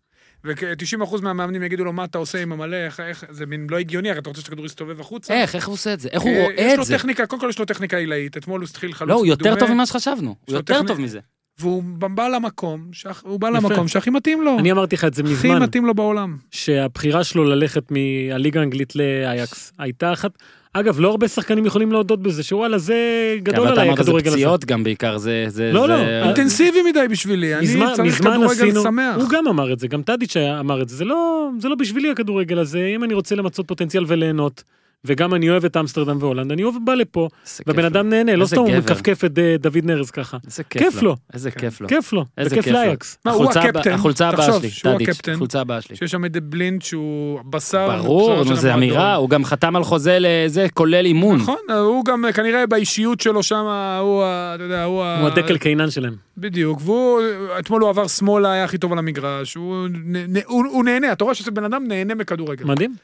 ו-90% מהמאמנים יגידו לו, מה אתה עושה עם המלא, איך, איך, זה מין לא הגיוני, הרי אתה רוצה שהכדור יסתובב החוצה. איך, איך הוא עושה את זה? איך הוא אה, רואה יש את לו זה? טכניקה, קודם כל יש לו טכניקה עילאית, אתמול הוא התחיל חלוץ לא, הוא יותר טוב ממה שחשבנו. הוא לו יותר טוב מזה. והוא בא למקום, שהכ- הוא בא יפה. למקום שהכי מתאים לו. אני אמרתי לך את זה הכי מזמן, מתאים לו בעולם. שהבחירה שלו ללכת מהליגה האנגלית לאייקס הייתה אחת, אגב, לא הרבה שחקנים יכולים להודות בזה, שוואלה, זה גדול אבל אתה עליי אמרת זה הכדורגל הזה. פציעות גם בעיקר, זה... זה- לא, זה- לא, אינטנסיבי מדי בשבילי, אני מזמן, צריך מזמן כדורגל עשינו, שמח. הוא גם אמר את זה, גם טאדיץ' היה- אמר את זה, זה לא, זה לא בשבילי הכדורגל הזה, אם אני רוצה למצות פוטנציאל וליהנות, וגם אני אוהב את אמסטרדם והולנד, אני אוהב בא לפה, והבן. אדם נהנה, לא סתם הוא. מכפכף את אה, דוד נרז ככה. איזה כיף לו. איזה כן. כיף לו. כיף לו, איזה כיף לו. לאייקס. מה, הוא הקפטן, החולצה הבאה תחשוב שלי, שהוא טאדיץ', הקפטן. החולצה הבאה שלי. שיש שם את בלינד שהוא בשר. ברור, המועדון. אמירה, הוא גם חתם על חוזה לזה, כולל אימון. נכון, הוא גם כנראה באישיות שלו שם, הוא, ה- אתה יודע, הוא ה... הוא הדקל קיינן שלהם. בדיוק, והוא, אתמול הוא עבר שמאלה, היה הכי טוב על המגרש, הוא נהנה, אתה רואה שזה בן אדם נהנה מכדורגל. מדהים.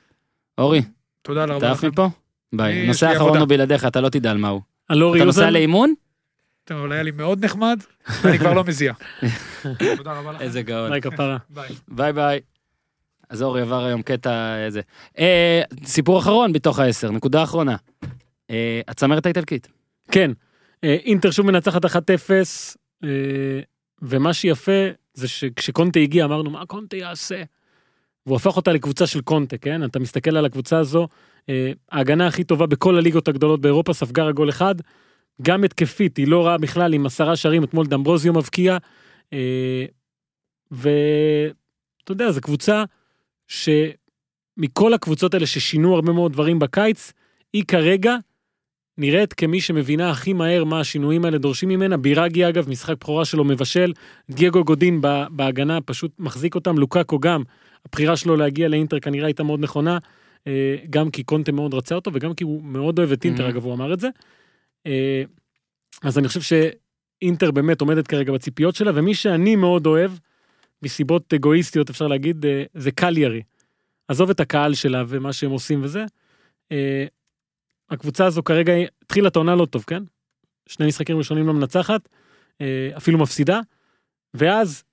אורי, תודה אתה רבה עף לכם. מפה? ביי. האחרון עבודה. הוא בלעדיך, אתה לא תדע על מה הוא. אתה נוסע לאימון? טוב, אבל היה לי מאוד נחמד, ואני כבר לא מזיע. תודה רבה לכם. איזה גאון. ביי כפרה. ביי. ביי ביי. אז אורי עבר היום קטע איזה. אה, סיפור אחרון בתוך העשר, נקודה אחרונה. אה, הצמרת האיטלקית. כן, אה, אינטר שוב מנצחת 1-0, אה, ומה שיפה זה שכשקונטה הגיע אמרנו מה קונטה יעשה. והוא הפך אותה לקבוצה של קונטה, כן? אתה מסתכל על הקבוצה הזו, אה, ההגנה הכי טובה בכל הליגות הגדולות באירופה ספגה רק גול אחד. גם התקפית היא לא רעה בכלל עם עשרה שערים אתמול דמברוזיו מבקיע. אה, ואתה יודע זו קבוצה שמכל הקבוצות האלה ששינו הרבה מאוד דברים בקיץ, היא כרגע נראית כמי שמבינה הכי מהר מה השינויים האלה דורשים ממנה. בירגי אגב, משחק בכורה שלו מבשל, דייגו גודין בהגנה פשוט מחזיק אותם, לוקאקו גם, הבחירה שלו להגיע לאינטר כנראה הייתה מאוד נכונה, אה, גם כי קונטה מאוד רצה אותו וגם כי הוא מאוד אוהב את אינטר, Mhm. אגב הוא אמר את זה. אה, אז אני חושב שאינטר באמת עומדת כרגע בציפיות שלה, ומי שאני מאוד אוהב, מסיבות אגואיסטיות אפשר להגיד, אה, זה קליירי. עזוב את הקהל שלה ומה שהם עושים וזה. הקבוצה הזו כרגע התחילה את העונה לא טוב, כן? שני משחקים ראשונים לא מנצחת, אפילו מפסידה, ואז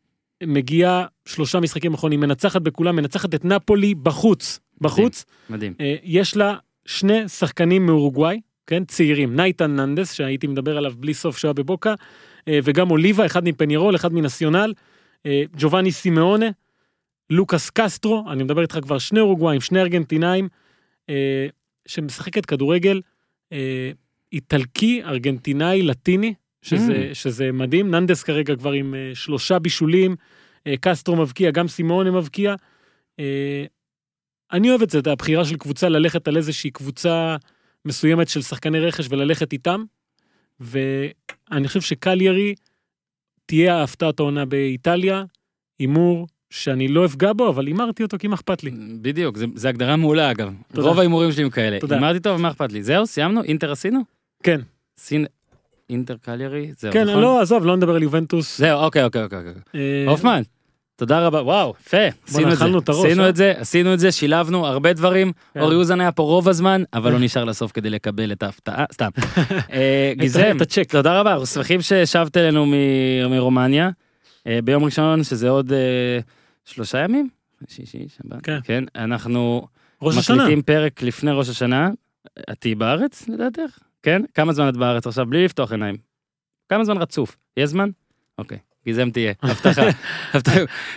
מגיעה שלושה משחקים אחרונים, מנצחת בכולם, מנצחת את נפולי בחוץ, בחוץ, מדהים. אה, יש לה שני שחקנים מאורוגוואי, כן, צעירים, נייתן ננדס, שהייתי מדבר עליו בלי סוף שהיה בבוקה, אה, וגם אוליבה, אחד מפניירול, אחד מנציונל, אה, ג'ובאני סימאונה, לוקאס קסטרו, אני מדבר איתך כבר שני אורוגוואים, שני ארגנטינאים, שמשחקת כדורגל איטלקי, ארגנטינאי, לטיני, שזה, Mm. שזה מדהים, ננדס כרגע כבר עם אה, שלושה בישולים, אה, קסטרו מבקיע, גם סימאונה מבקיע. אה, אני אוהב את זה, את הבחירה של קבוצה ללכת על איזושהי קבוצה מסוימת של שחקני רכש וללכת איתם. ואני חושב שקליירי תהיה ההפתעת העונה באיטליה, הימור שאני לא אפגע בו, אבל הימרתי אותו כי מה אכפת לי. בדיוק, זה הגדרה מעולה אגב. תודה. רוב ההימורים שלי הם כאלה. תודה. אמרתי טוב, מה אכפת לי? זהו, סיימנו? אינטר עשינו? כן, סין... אינטר קליירי? זהו, כן, נכון? לא, עזוב, לא נדבר על יובנטוס. זהו, אוקיי, אוקיי, אוקיי. אוקיי. אה, הופמן, תודה רבה, וואו, יפה, עשינו את זה. עשינו אה? את זה, עשינו את זה, שילבנו הרבה דברים. כן. אורי אוזן היה פה רוב הזמן, אבל לא נשאר לסוף כדי לקבל את ההפתעה, סתם. אה, הצ'ק. תודה רבה, אנחנו שמחים ששבת אלינו מ- מרומניה. ביום ראשון, שזה עוד שלושה ימים? שישי, שבת. כן. כן, אנחנו. מקליטים פרק לפני ראש השנה. את תהיי בארץ, לדעתך? כן? כמה זמן את בארץ עכשיו? בלי לפתוח עיניים. כמה זמן רצוף? יש זמן? אוקיי. גיזם תהיה, הבטחה.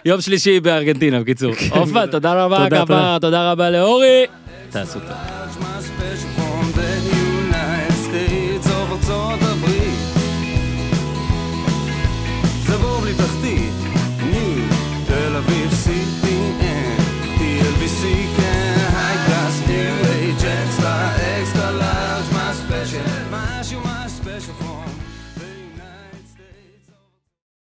יום שלישי בארגנטינה, בקיצור. הופמן, תודה רבה, כפרה, תודה רבה לאורי. תעשו טוב.